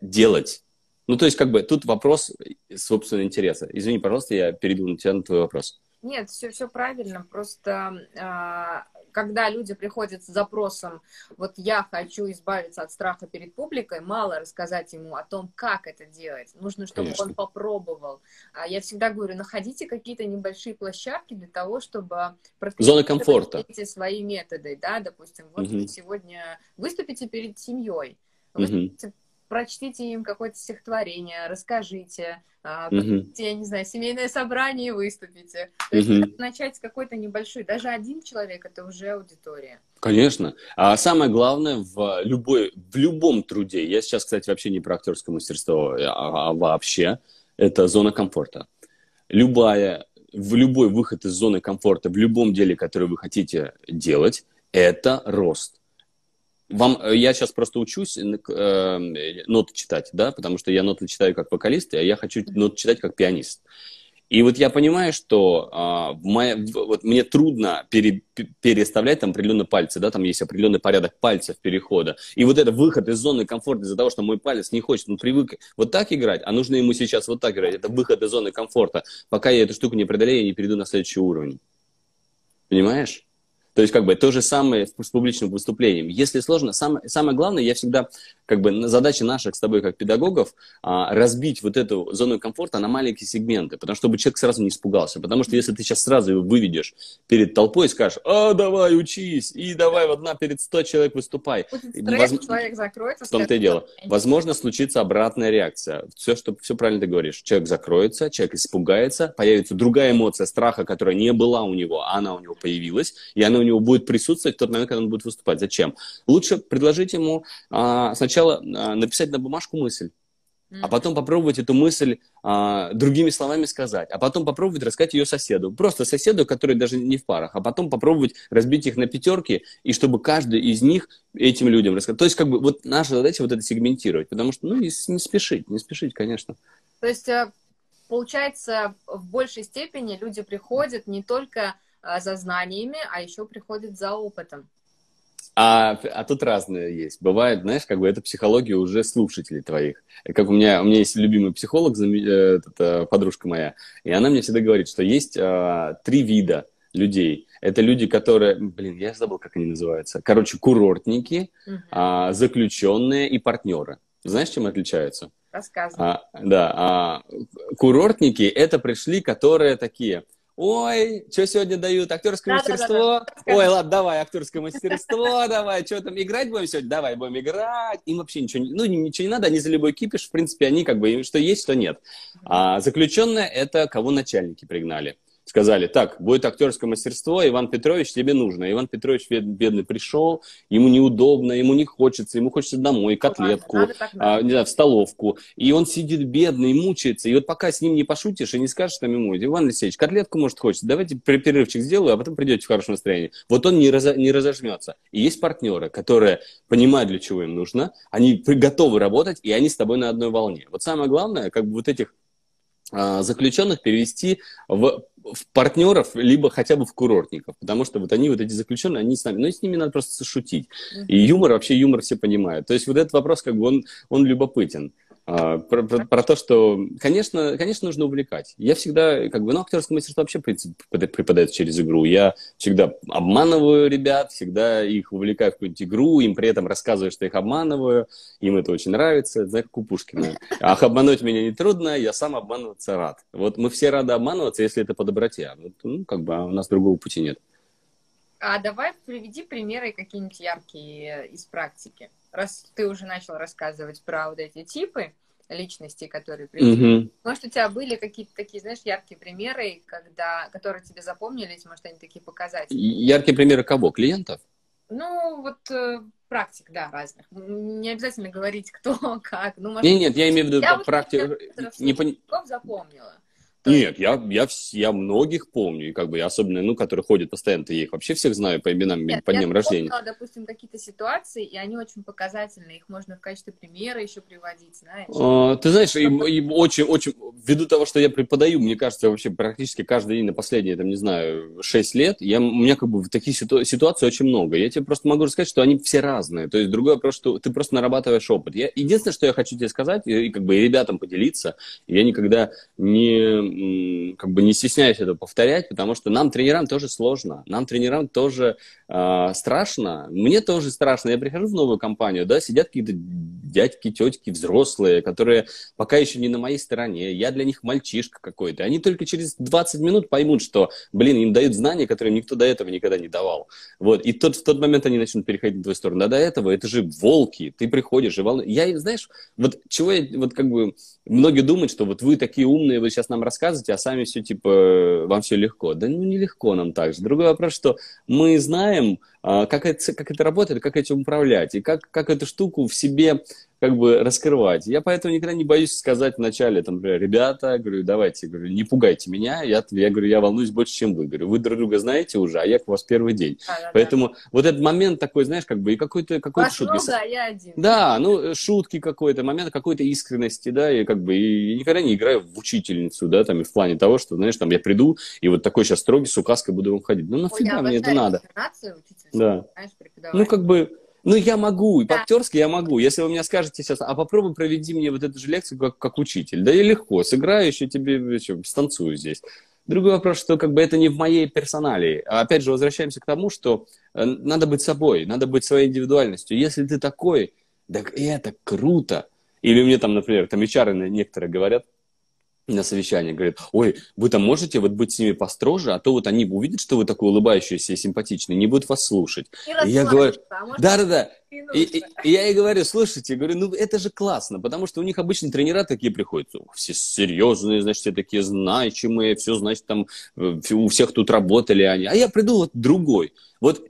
делать. Ну, то есть, как бы, тут вопрос собственного интереса. Извини, пожалуйста, я перейду на тебя на твой вопрос. Нет, все, все правильно. Просто э, когда люди приходят с запросом, вот я хочу избавиться от страха перед публикой, мало рассказать ему о том, как это делать. Нужно, чтобы Конечно. он попробовал. А я всегда говорю, находите какие-то небольшие площадки для того, чтобы зона комфорта свои методы, да, допустим, вот угу. вы сегодня выступите перед семьей, выступите угу прочтите им какое-то стихотворение, расскажите, uh-huh. я не знаю, семейное собрание и выступите. То есть uh-huh. начать с какой-то небольшой, даже один человек это уже аудитория. Конечно. А самое главное в любой, в любом труде, я сейчас, кстати, вообще не про актерское мастерство, а, а вообще, это зона комфорта. Любая, в любой выход из зоны комфорта, в любом деле, которое вы хотите делать, это рост вам, э, я сейчас просто учусь э, ноты читать, да, потому что я ноты читаю как вокалист, а я хочу ноты читать как пианист. И вот я понимаю, что в моя, вот мне трудно пере, переставлять там определенные пальцы, да, там есть определенный порядок пальцев перехода. И вот это выход из зоны комфорта из-за того, что мой палец не хочет, он привык вот так играть, а нужно ему сейчас вот так играть. Это выход из зоны комфорта, пока я эту штуку не преодолею и не перейду на следующий уровень. Понимаешь? То есть, как бы, то же самое с публичным выступлением. Если сложно, самое, самое главное, я всегда, как бы, задача наша с тобой, как педагогов, а, разбить вот эту зону комфорта на маленькие сегменты, потому что, чтобы человек сразу не испугался. Потому что если ты сейчас сразу его выведешь перед толпой и скажешь, а, давай, учись, и давай вот на перед 100 человек выступай. Воз... человек закроется. В том-то и дело. Возможно, случится обратная реакция. Все, что, все правильно ты говоришь. Человек закроется, человек испугается, появится другая эмоция страха, которая не была у него, а она у него появилась, и она у него будет присутствовать в тот момент, когда он будет выступать. Зачем? Лучше предложить ему а, сначала а, написать на бумажку мысль, а потом попробовать эту мысль а, другими словами сказать, а потом попробовать рассказать ее соседу. Просто соседу, который даже не в парах, а потом попробовать разбить их на пятерки, и чтобы каждый из них этим людям рассказал. То есть, как бы, вот наша задача вот это сегментировать, потому что, ну, не, не спешить, не спешить, конечно. То есть, э, получается, в большей степени люди приходят не только за знаниями, а еще приходит за опытом. А, а тут разное есть. Бывает, знаешь, как бы это психология уже слушателей твоих. Как у меня, у меня есть любимый психолог, э, это подружка моя, и она мне всегда говорит, что есть а, три вида людей. Это люди, которые, блин, я забыл, как они называются. Короче, курортники, угу. а, заключенные и партнеры. Знаешь, чем отличаются? Рассказывай. А, да, а, курортники это пришли, которые такие – Ой, что сегодня дают? Актерское да, мастерство? Да, да. Ой, ладно, давай, актерское мастерство, давай, что там, играть будем сегодня? Давай, будем играть. Им вообще ничего, ну, ничего не надо, они за любой кипиш, в принципе, они как бы, что есть, что нет. А заключенное – это кого начальники пригнали сказали, так, будет актерское мастерство, Иван Петрович, тебе нужно. Иван Петрович бедный пришел, ему неудобно, ему не хочется, ему хочется домой, котлетку, надо, надо, а, не знаю, в столовку. И он сидит бедный, мучается. И вот пока с ним не пошутишь и не скажешь там ему, Иван Алексеевич, котлетку, может, хочется, давайте перерывчик сделаю, а потом придете в хорошее настроение. Вот он не, раз, не разожмется. И есть партнеры, которые понимают, для чего им нужно, они готовы работать, и они с тобой на одной волне. Вот самое главное, как бы вот этих заключенных перевести в в партнеров, либо хотя бы в курортников, потому что вот они, вот эти заключенные, они с нами, но ну, с ними надо просто шутить. И юмор, вообще юмор все понимают. То есть вот этот вопрос, как бы, он, он любопытен. А, про, про, про то, что, конечно, конечно, нужно увлекать. Я всегда, как бы, ну, актерское мастерство вообще преподается через игру. Я всегда обманываю ребят, всегда их увлекаю в какую-нибудь игру, им при этом рассказываю, что их обманываю, им это очень нравится, знаешь, как у Пушкина. Ах, обмануть меня не трудно, я сам обманываться рад. Вот мы все рады обманываться, если это по доброте. А вот, ну, как бы, а у нас другого пути нет. А давай приведи примеры какие-нибудь яркие из практики раз ты уже начал рассказывать про вот эти типы личностей, которые пришли, mm-hmm. может, у тебя были какие-то такие, знаешь, яркие примеры, когда, которые тебе запомнились, может, они такие показательные? Яркие примеры кого? Клиентов? Ну, вот э, практик, да, разных. Не обязательно говорить, кто, как. Ну, может, нет, нет, я имею в виду я практику. Вот не пон... запомнила. Нет, я, я, я многих помню, и как бы я особенно, ну, которые ходят постоянно, я их вообще всех знаю по именам, Нет, по дням рождения. Помнила, допустим, какие-то ситуации, и они очень показательные, их можно в качестве примера еще приводить, знаешь. А, ты знаешь, и, и очень, очень, ввиду того, что я преподаю, мне кажется, вообще практически каждый день на последние, там, не знаю, 6 лет, я, у меня как бы таких ситу, ситуаций очень много. Я тебе просто могу сказать, что они все разные. То есть другой вопрос, что ты просто нарабатываешь опыт. Я, единственное, что я хочу тебе сказать, и, и как бы и ребятам поделиться, я никогда не как бы не стесняюсь это повторять, потому что нам, тренерам, тоже сложно. Нам, тренерам, тоже э, страшно. Мне тоже страшно. Я прихожу в новую компанию, да, сидят какие-то дядьки, тетки, взрослые, которые пока еще не на моей стороне. Я для них мальчишка какой-то. Они только через 20 минут поймут, что, блин, им дают знания, которые никто до этого никогда не давал. Вот. И тот, в тот момент они начнут переходить на твою сторону. А до этого это же волки. Ты приходишь и волны. Я, знаешь, вот чего я, вот как бы, многие думают, что вот вы такие умные, вы сейчас нам рассказываете, а сами все, типа, вам все легко. Да ну, нелегко нам так же. Другой вопрос, что мы знаем, как это, как это работает, как этим управлять, и как, как эту штуку в себе как бы раскрывать. Я поэтому никогда не боюсь сказать вначале, там, например, ребята, говорю, давайте, говорю, не пугайте меня, я, я говорю, я волнуюсь больше, чем вы. Говорю, вы друг друга знаете уже, а я к вас первый день. Да, да, поэтому да. вот этот момент такой, знаешь, как бы и какой-то какой Вас шутки. Много, а я один. Да, ну, шутки какой-то, момент какой-то искренности, да, и как бы и, и никогда не играю в учительницу, да, там, и в плане того, что, знаешь, там, я приду, и вот такой сейчас строгий с указкой буду вам ходить. Ну, нафига Ой, мне это надо? Да. Ну, как бы, ну, я могу, и по-актерски я могу. Если вы мне скажете сейчас, а попробуй проведи мне вот эту же лекцию как, как учитель. Да и легко, сыграю еще тебе, еще, станцую здесь. Другой вопрос, что как бы это не в моей персоналии. А опять же, возвращаемся к тому, что э, надо быть собой, надо быть своей индивидуальностью. Если ты такой, так это круто. Или мне там, например, там HR некоторые говорят, на совещании, говорит, ой, вы там можете вот быть с ними построже, а то вот они увидят, что вы такой улыбающийся и симпатичный, не будут вас слушать. И, и я говорю, да-да-да, и, и, и я ей говорю, слушайте, говорю, ну это же классно, потому что у них обычно тренера такие приходят, все серьезные, значит, все такие значимые, все, значит, там э, у всех тут работали они, а я приду вот другой. Вот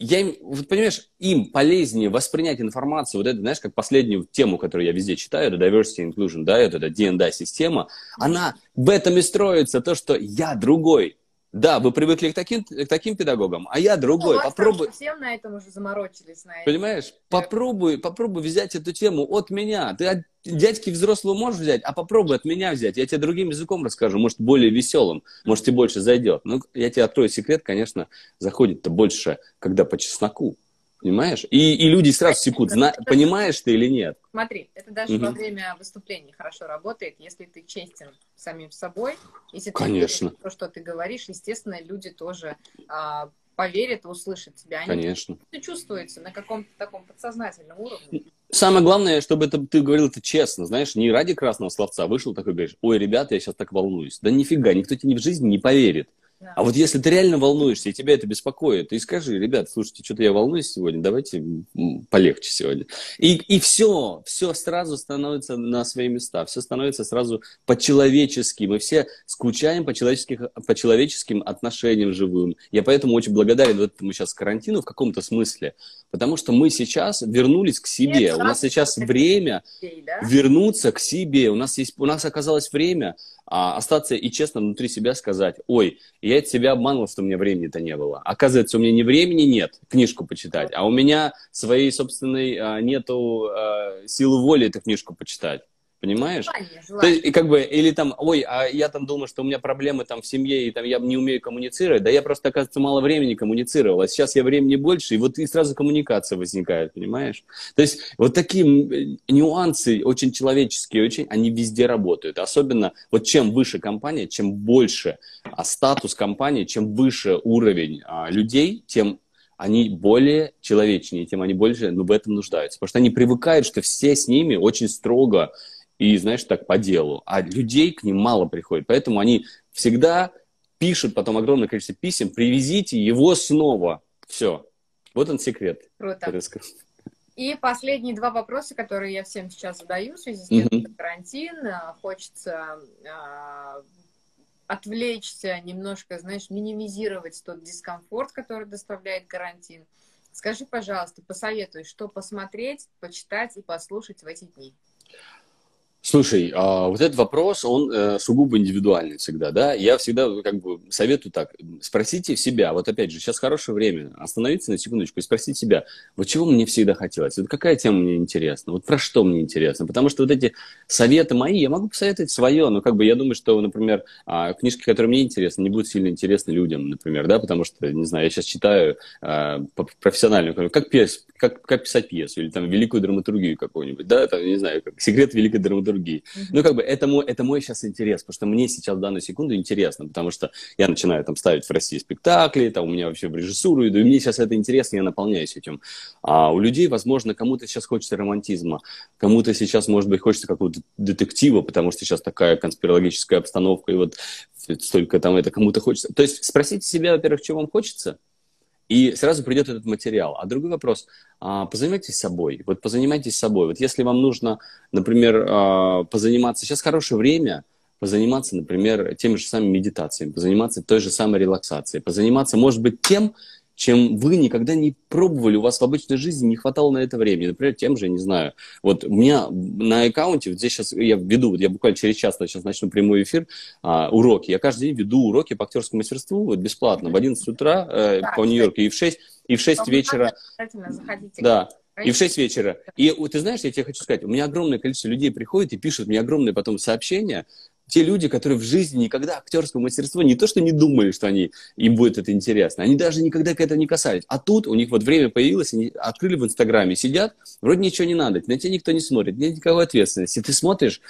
я вот понимаешь, им полезнее воспринять информацию, вот это, знаешь, как последнюю тему, которую я везде читаю, это diversity inclusion, да, это, это D&D-система, она в этом и строится, то, что я другой, да, вы привыкли к таким, к таким педагогам, а я другой. Ну, попробуй. Всем на этом уже заморочились. На Понимаешь? Да. Попробуй, попробуй взять эту тему от меня. Ты от дядьки взрослого можешь взять, а попробуй от меня взять. Я тебе другим языком расскажу, может, более веселым, может, тебе больше зайдет. Ну, я тебе открою секрет, конечно, заходит-то больше, когда по чесноку. Понимаешь? И, и люди сразу секут, зна... понимаешь ты или нет. Смотри, это даже угу. во время выступлений хорошо работает, если ты честен самим собой, если Конечно. ты то, что ты говоришь, естественно, люди тоже а, поверят и услышат тебя. Они Конечно. Это чувствуется на каком-то таком подсознательном уровне. Самое главное, чтобы это, ты говорил это честно, знаешь, не ради красного словца вышел такой говоришь, ой, ребята, я сейчас так волнуюсь. Да нифига, никто тебе в жизни не поверит. А вот если ты реально волнуешься, и тебя это беспокоит, ты скажи, ребят, слушайте, что-то я волнуюсь сегодня, давайте полегче сегодня. И, и все, все сразу становится на свои места, все становится сразу по-человечески. Мы все скучаем по, человеческих, по человеческим отношениям живым. Я поэтому очень благодарен вот этому сейчас карантину в каком-то смысле, потому что мы сейчас вернулись к себе. Нет, у нас сейчас время вернуться к себе. У нас, есть, у нас оказалось время а, остаться и честно внутри себя сказать, ой, я от себя обманул, что у меня времени-то не было. Оказывается, у меня не времени нет книжку почитать, а у меня своей собственной а, нету а, силы воли эту книжку почитать. Понимаешь? Желание, желание. Есть, и как бы, или там, ой, а я там думаю, что у меня проблемы там в семье, и там я не умею коммуницировать. Да я просто, оказывается, мало времени коммуницировал. А сейчас я времени больше, и вот и сразу коммуникация возникает, понимаешь? То есть вот такие нюансы очень человеческие, очень, они везде работают. Особенно вот чем выше компания, чем больше а, статус компании, чем выше уровень а, людей, тем они более человечнее, тем они больше ну, в этом нуждаются. Потому что они привыкают, что все с ними очень строго и, знаешь, так по делу. А людей к ним мало приходит. Поэтому они всегда пишут потом огромное количество писем, привезите его снова. Все. Вот он секрет. Круто. И последние два вопроса, которые я всем сейчас задаю в связи с тем, mm-hmm. карантин, а, хочется э, отвлечься, немножко, знаешь, минимизировать тот дискомфорт, который доставляет карантин. Скажи, пожалуйста, посоветуй, что посмотреть, почитать и послушать в эти дни. Слушай, а вот этот вопрос, он э, сугубо индивидуальный всегда, да? Я всегда как бы советую так, спросите себя, вот опять же, сейчас хорошее время, остановиться на секундочку и спросить себя, вот чего мне всегда хотелось, вот какая тема мне интересна, вот про что мне интересно, потому что вот эти советы мои, я могу посоветовать свое, но как бы я думаю, что, например, а, книжки, которые мне интересны, не будут сильно интересны людям, например, да, потому что, не знаю, я сейчас читаю а, профессиональную, как, пьес, как, как писать пьесу или там великую драматургию какую-нибудь, да, там, не знаю, как, секрет великой драматургии, другие. Mm-hmm. Ну, как бы это мой, это мой сейчас интерес, потому что мне сейчас в данную секунду интересно, потому что я начинаю там ставить в России спектакли, там у меня вообще в режиссуру иду, и мне сейчас это интересно, я наполняюсь этим. А у людей, возможно, кому-то сейчас хочется романтизма, кому-то сейчас, может быть, хочется какого-то детектива, потому что сейчас такая конспирологическая обстановка, и вот столько там это кому-то хочется. То есть спросите себя, во-первых, чего вам хочется, и сразу придет этот материал. А другой вопрос, а, позанимайтесь собой. Вот позанимайтесь собой. Вот если вам нужно, например, а, позаниматься, сейчас хорошее время, позаниматься, например, теми же самыми медитациями, позаниматься той же самой релаксацией, позаниматься, может быть, тем, чем вы никогда не пробовали, у вас в обычной жизни не хватало на это времени. Например, тем же, не знаю, вот у меня на аккаунте, вот здесь сейчас я веду, вот я буквально через час сейчас начну прямой эфир, а, уроки. Я каждый день веду уроки по актерскому мастерству вот, бесплатно в 11 утра э, да, по Нью-Йорку и в 6, и в 6 вечера. Заходите. Да, и в 6 вечера. И ты знаешь, я тебе хочу сказать, у меня огромное количество людей приходит и пишут мне огромные потом сообщения, те люди, которые в жизни никогда актерского мастерства не то что не думали, что они, им будет это интересно, они даже никогда к этому не касались. А тут у них вот время появилось, они открыли в Инстаграме, сидят, вроде ничего не надо, на тебя никто не смотрит, нет никакой ответственности. Ты смотришь,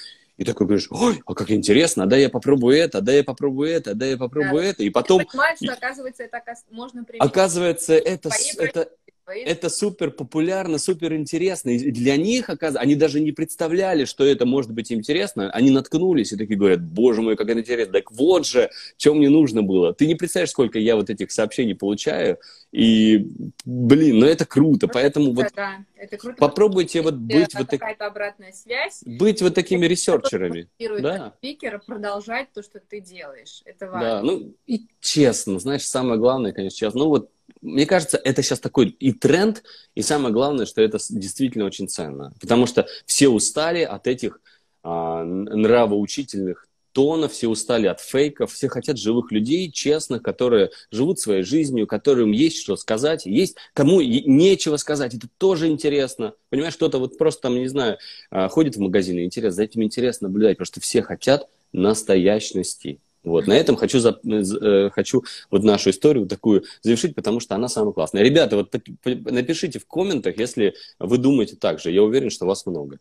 и такой говоришь, ой, а как интересно, да я попробую это, да я попробую это, да я попробую да. это. И потом... Ты понимаешь, что оказывается это можно применить. Оказывается, это, это, это супер популярно, супер интересно. И для них, оказывается, они даже не представляли, что это может быть интересно. Они наткнулись и такие говорят, боже мой, как это интересно. Так вот же, что мне нужно было. Ты не представляешь, сколько я вот этих сообщений получаю. И, блин, ну это круто. Ну, Поэтому это, вот да, это круто, попробуйте вот быть вот так... обратная связь. Быть вот такими ресерчерами. Да. спикера продолжать то, что ты делаешь. Это важно. Да, ну и честно, знаешь, самое главное, конечно, честно. Ну вот мне кажется, это сейчас такой и тренд, и самое главное, что это действительно очень ценно. Потому что все устали от этих а, нравоучительных тонов, все устали от фейков, все хотят живых людей, честных, которые живут своей жизнью, которым есть что сказать, есть кому нечего сказать, это тоже интересно. Понимаешь, кто-то вот просто там, не знаю, а, ходит в магазин, интересно, за этим интересно наблюдать, потому что все хотят настоящности. Вот, на этом хочу, за, э, хочу вот нашу историю такую завершить, потому что она самая классная. Ребята, вот напишите в комментах, если вы думаете так же. Я уверен, что вас много.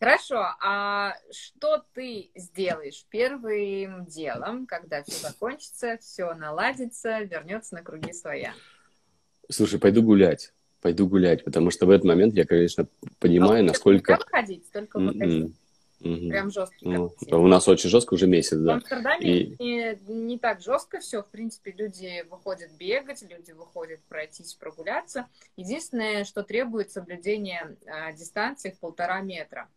Хорошо, а что ты сделаешь первым делом, когда все закончится, все наладится, вернется на круги своя? Слушай, пойду гулять. Пойду гулять, потому что в этот момент я, конечно, понимаю, а насколько... ходить, только выходить. Угу. Прям жестко. Ну, у нас очень жестко уже месяц, да. В Амстердаме и... не, не так жестко все. В принципе, люди выходят бегать, люди выходят пройтись, прогуляться. Единственное, что требует соблюдение а, дистанции в полтора метра.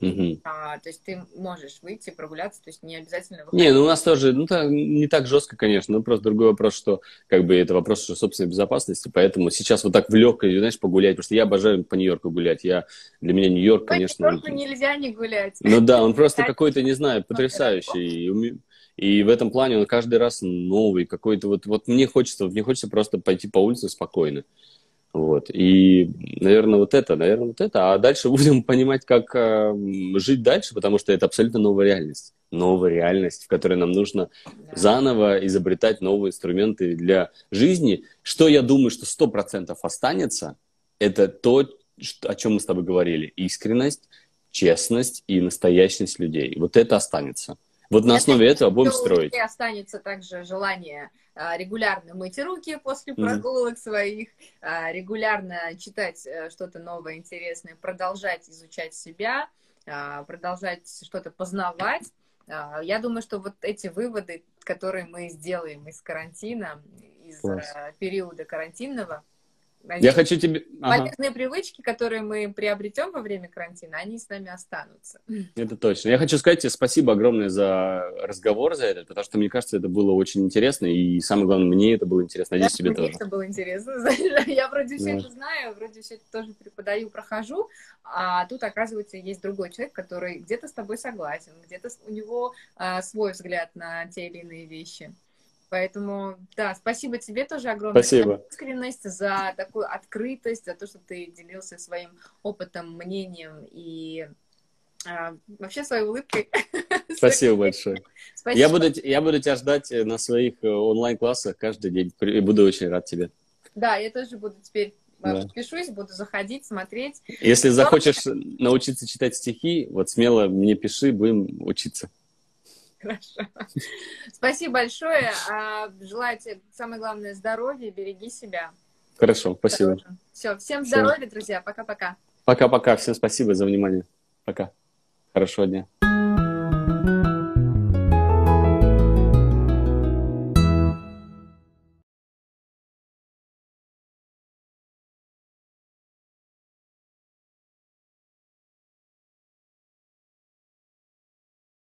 Угу. А, то есть ты можешь выйти, прогуляться, то есть не обязательно выходить. Не, ну у нас тоже, ну так, не так жестко, конечно, но просто другой вопрос, что как бы это вопрос что собственной безопасности, поэтому сейчас вот так в легкой, знаешь, погулять, потому что я обожаю по Нью-Йорку гулять, я, для меня Нью-Йорк, конечно... По Нью-Йорку нельзя не гулять. Ну да, он просто какой-то, не знаю, потрясающий, и, и в этом плане он каждый раз новый, какой-то вот, вот мне хочется, мне хочется просто пойти по улице спокойно. Вот. И, наверное, вот это, наверное, вот это. А дальше будем понимать, как э, жить дальше, потому что это абсолютно новая реальность. Новая реальность, в которой нам нужно да. заново изобретать новые инструменты для жизни. Что я думаю, что сто процентов останется, это то, о чем мы с тобой говорили. Искренность, честность и настоящность людей. Вот это останется. Вот на основе этого будем строить. И останется также желание а, регулярно мыть руки после прогулок mm-hmm. своих, а, регулярно читать э, что-то новое, интересное, продолжать изучать себя, а, продолжать что-то познавать. Я думаю, что вот эти выводы, которые мы сделаем из карантина, из Класс. Э, периода карантинного, они, я хочу тебе... Полезные ага. привычки, которые мы приобретем во время карантина, они с нами останутся. Это точно. Я хочу сказать тебе спасибо огромное за разговор, за это, потому что, мне кажется, это было очень интересно, и самое главное, мне это было интересно. Надеюсь, тебе тоже. это было интересно. Я вроде все это знаю, вроде все это тоже преподаю, прохожу, а тут, оказывается, есть другой человек, который где-то с тобой согласен, где-то у него а, свой взгляд на те или иные вещи. Поэтому, да, спасибо тебе тоже огромное спасибо. за искренность, за такую открытость, за то, что ты делился своим опытом, мнением и а, вообще своей улыбкой. Спасибо большое. Спасибо. Я, буду, я буду тебя ждать э, на своих э, онлайн-классах каждый день. И буду очень рад тебе. Да, я тоже буду теперь э, да. подпишусь, буду заходить, смотреть. Если захочешь научиться читать стихи, вот смело мне пиши, будем учиться. Хорошо. Спасибо большое. А, желаю тебе, самое главное, здоровья, береги себя. Хорошо, спасибо. Все, всем здоровья, друзья. Пока-пока. Пока-пока. Всем спасибо за внимание. Пока. Хорошего дня.